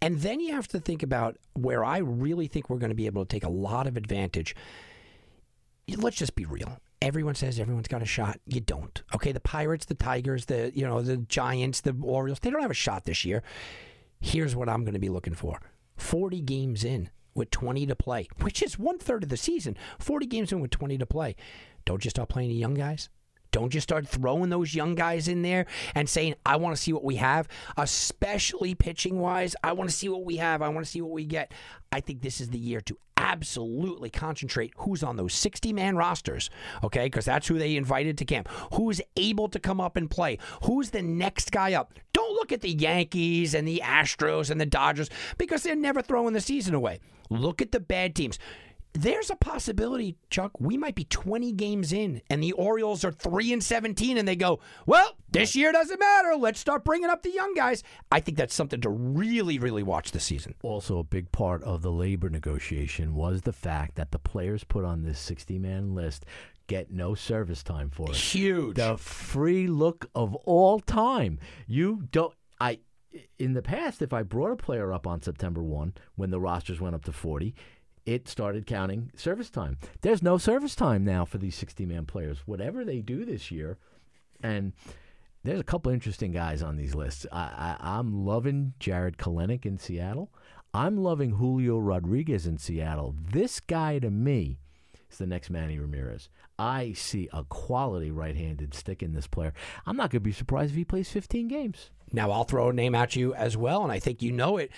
Speaker 2: And then you have to think about where I really think we're going to be able to take a lot of advantage. Let's just be real. Everyone says everyone's got a shot. You don't. Okay, the Pirates, the Tigers, the you know the Giants, the Orioles, they don't have a shot this year. Here's what I'm going to be looking for: 40 games in with 20 to play, which is one third of the season. 40 games in with 20 to play. Don't you start playing the young guys? Don't you start throwing those young guys in there and saying, I want to see what we have, especially pitching wise. I want to see what we have. I want to see what we get. I think this is the year to absolutely concentrate who's on those 60 man rosters, okay? Because that's who they invited to camp. Who's able to come up and play? Who's the next guy up? Don't look at the Yankees and the Astros and the Dodgers because they're never throwing the season away. Look at the bad teams there's a possibility, Chuck, we might be 20 games in and the Orioles are 3 and 17 and they go, "Well, this year doesn't matter. Let's start bringing up the young guys." I think that's something to really really watch this season.
Speaker 3: Also, a big part of the labor negotiation was the fact that the players put on this 60-man list get no service time for it.
Speaker 2: Huge.
Speaker 3: The free look of all time. You don't I in the past if I brought a player up on September 1 when the rosters went up to 40, it started counting service time. There's no service time now for these 60 man players. Whatever they do this year, and there's a couple interesting guys on these lists. I, I'm loving Jarred Kelenic in Seattle. I'm loving Julio Rodriguez in Seattle. This guy to me is the next Manny Ramirez. I see a quality right handed stick in this player. I'm not going to be surprised if he plays 15 games.
Speaker 2: Now, I'll throw a name at you as well, and I think you know it.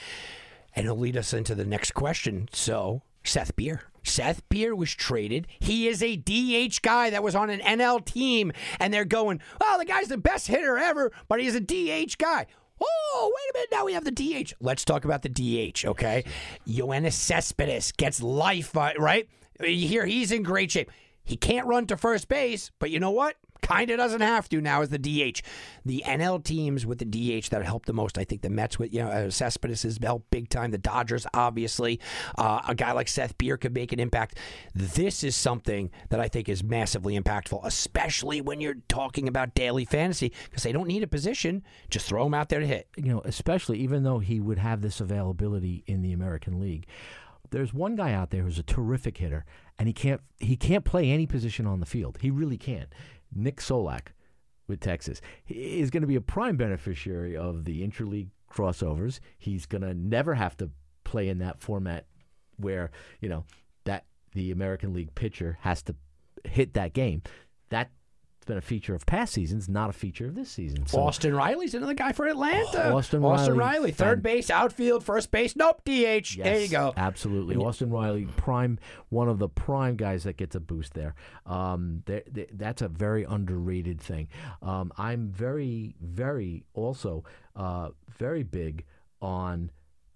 Speaker 2: And it'll lead us into the next question. So, Seth Beer. Seth Beer was traded. He is a DH guy that was on an NL team, and they're going, well, the guy's the best hitter ever, but he's a DH guy. Oh, wait a minute. Now we have the DH. Let's talk about the DH, okay? Yoenis Cespedes gets life, uh, right? Hear he's in great shape. He can't run to first base, but you know what? Kind of doesn't have to now as the DH. The NL teams with the DH that helped the most, I think the Mets with, you know, uh, Cespedes has helped big time. The Dodgers, obviously. Uh, a guy like Seth Beer could make an impact. This is something that I think is massively impactful, especially when you're talking about daily fantasy, because they don't need a position. Just throw him out there to hit.
Speaker 3: You know, especially even though he would have this availability in the American League. There's one guy out there who's a terrific hitter, and he can't he can't play any position on the field. He really can't. Nick Solak with Texas is going to be a prime beneficiary of the interleague crossovers. He's going to never have to play in that format where you know that the American League pitcher has to hit that game. That's been a feature of past seasons, not a feature of this season. So,
Speaker 2: Austin Riley's another guy for Atlanta.
Speaker 3: Austin
Speaker 2: Austin
Speaker 3: Riley,
Speaker 2: Riley, third base, outfield, first base. Nope, DH.
Speaker 3: Yes,
Speaker 2: there you go.
Speaker 3: Absolutely, Austin Riley, prime, one of the prime guys that gets a boost there. Um, there- there- that's a very underrated thing. Um, I'm very, very also uh, very big on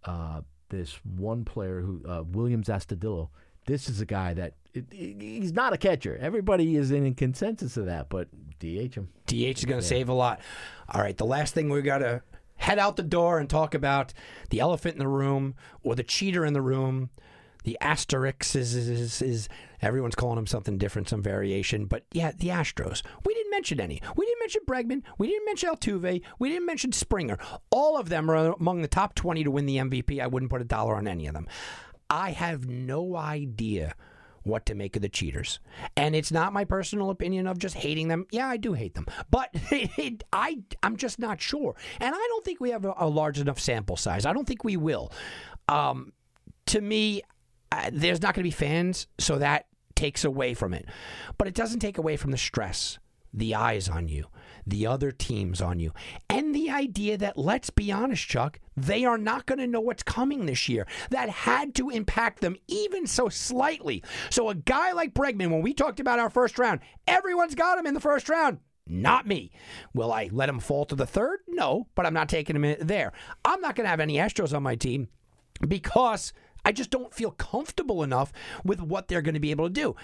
Speaker 3: uh, this one player who uh, Willians Astudillo. This is a guy that it, he's not a catcher. Everybody is in consensus of that, but DH him.
Speaker 2: DH is going to save a lot. All right, the last thing we got to head out the door and talk about the elephant in the room or the cheater in the room. The asterisk is, is, is, is everyone's calling him something different, some variation. But yeah, the Astros. We didn't mention any. We didn't mention Bregman. We didn't mention Altuve. We didn't mention Springer. All of them are among the top 20 to win the MVP. I wouldn't put a dollar on any of them. I have no idea what to make of the cheaters. And it's not my personal opinion of just hating them. Yeah, I do hate them. But it, I, I'm just not sure. And I don't think we have a, a large enough sample size. I don't think we will. Um, to me, uh, there's not going to be fans, so that takes away from it. But it doesn't take away from the stress, the eyes on you, the other teams on you, and the idea that, let's be honest, Chuck, they are not going to know what's coming this year. That had to impact them even so slightly. So a guy like Bregman, when we talked about our first round, everyone's got him in the first round. Not me. Will I let him fall to the third? No, but I'm not taking him in there. I'm not going to have any Astros on my team because I just don't feel comfortable enough with what they're going to be able to do.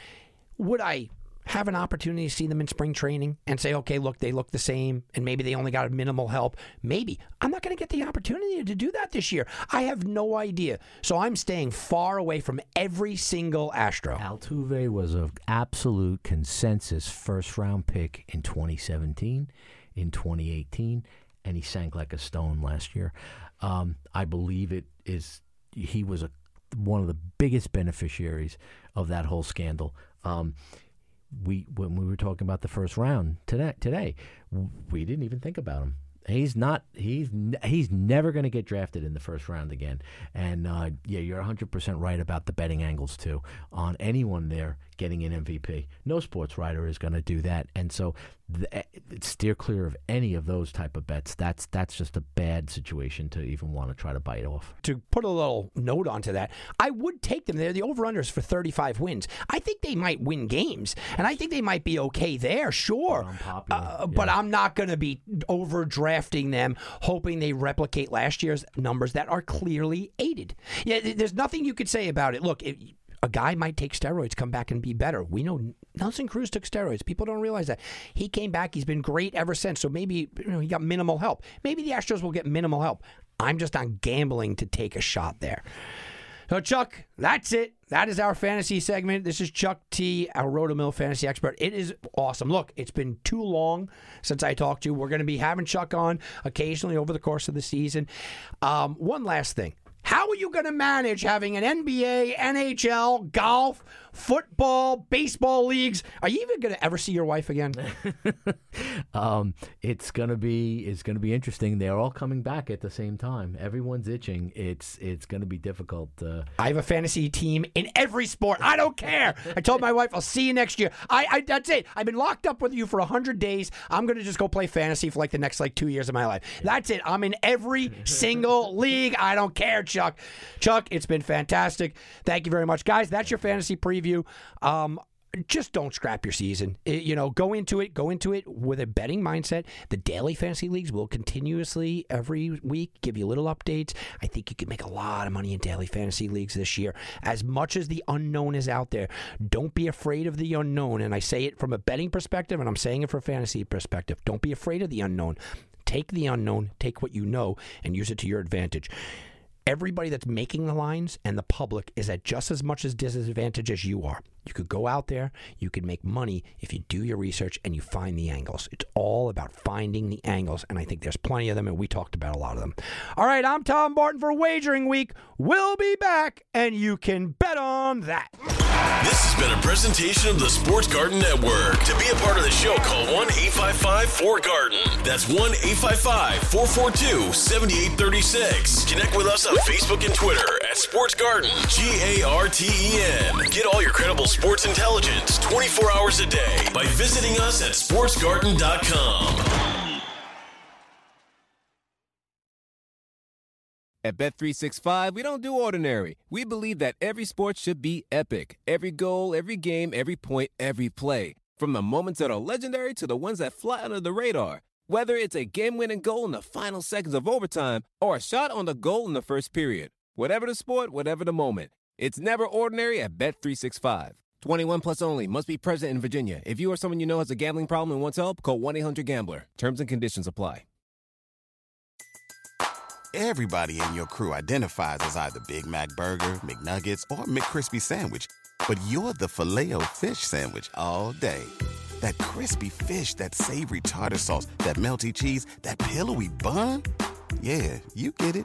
Speaker 2: Would I have an opportunity to see them in spring training and say, okay, look, they look the same and maybe they only got minimal help? Maybe. I'm not going to get the opportunity to do that this year. I have no idea. So I'm staying far away from every single Astro.
Speaker 3: Altuve was an absolute consensus first round pick in 2017, in 2018, and he sank like a stone last year. Um, I believe it is he was a one of the biggest beneficiaries of that whole scandal. Um, we when we were talking about the first round today, today we didn't even think about him. He's not. He's he's never going to get drafted in the first round again. And uh, yeah, you're 100 percent right about the betting angles too on anyone there getting an MVP. No sports writer is going to do that, and so th- steer clear of any of those type of bets. That's that's just a bad situation to even want to try to bite off.
Speaker 2: To put a little note onto that, I would take them there. The over-unders for 35 wins. I think they might win games, and I think they might be okay there, sure. Uh, But I'm not going to be overdrafting them, hoping they replicate last year's numbers that are clearly aided. Yeah, there's nothing you could say about it. Look, it, a guy might take steroids, come back and be better. We know Nelson Cruz took steroids. People don't realize that. He came back. He's been great ever since. So maybe you know, he got minimal help. Maybe the Astros will get minimal help. I'm just not gambling to take a shot there. So, Chuck, that's it. That is our fantasy segment. This is Chuck T, our Rotomill fantasy expert. It is awesome. Look, it's been too long since I talked to you. We're going to be having Chuck on occasionally over the course of the season. Um, one last thing How are you going to manage having an NBA, NHL, golf, football, baseball leagues? Are you even going to ever see your wife again?
Speaker 3: um, it's gonna be it's gonna be interesting. They're all coming back at the same time. Everyone's itching. It's it's gonna be difficult. Uh,
Speaker 2: I have a fantasy team in every sport. I don't care. I told my wife I'll see you next year. I, I that's it. I've been locked up with you for hundred days. I'm gonna just go play fantasy for like the next like two years of my life. That's it. I'm in every single league. I don't care, Chuck. Chuck, it's been fantastic. Thank you very much, guys. That's your fantasy preview. You um, just don't scrap your season. It- you know, go into it, go into it with a betting mindset. The daily fantasy leagues will continuously every week give you little updates. I think you can make a lot of money in daily fantasy leagues this year. As much as the unknown is out there, don't be afraid of the unknown. And I say it from a betting perspective, and I'm saying it from a fantasy perspective. Don't be afraid of the unknown. Take the unknown, take what you know, and use it to your advantage everybody that's making the lines and the public is at just as much as disadvantage as you are. You could go out there, you could make money if you do your research and you find the angles. It's all about finding the angles, and I think there's plenty of them, and we talked about a lot of them. All right, I'm Tom Barton for Wagering Week. We'll be back, and you can bet on that.
Speaker 1: This has been a presentation of the Sports Garten Network. To be a part of the show, call 1 855 4 Garten. That's 1 855 442 7836. Connect with us on Facebook and Twitter at Sports Garten, G A R T E N. Get all your credible sports intelligence 24 hours a day by visiting us at sportsgarden.com.
Speaker 4: At Bet365, we don't do ordinary. We believe that every sport should be epic. Every goal, every game, every point, every play. From the moments that are legendary to the ones that fly under the radar. Whether it's a game-winning goal in the final seconds of overtime or a shot on the goal in the first period. Whatever the sport, whatever the moment. It's never ordinary at Bet365. 21 plus only. Must be present in Virginia. If you or someone you know has a gambling problem and wants help, call 1-800-GAMBLER. Terms and conditions apply.
Speaker 6: Everybody in your crew identifies as either Big Mac Burger, McNuggets, or McCrispy Sandwich. But you're the filet fish Sandwich all day. That crispy fish, that savory tartar sauce, that melty cheese, that pillowy bun. Yeah, you get it.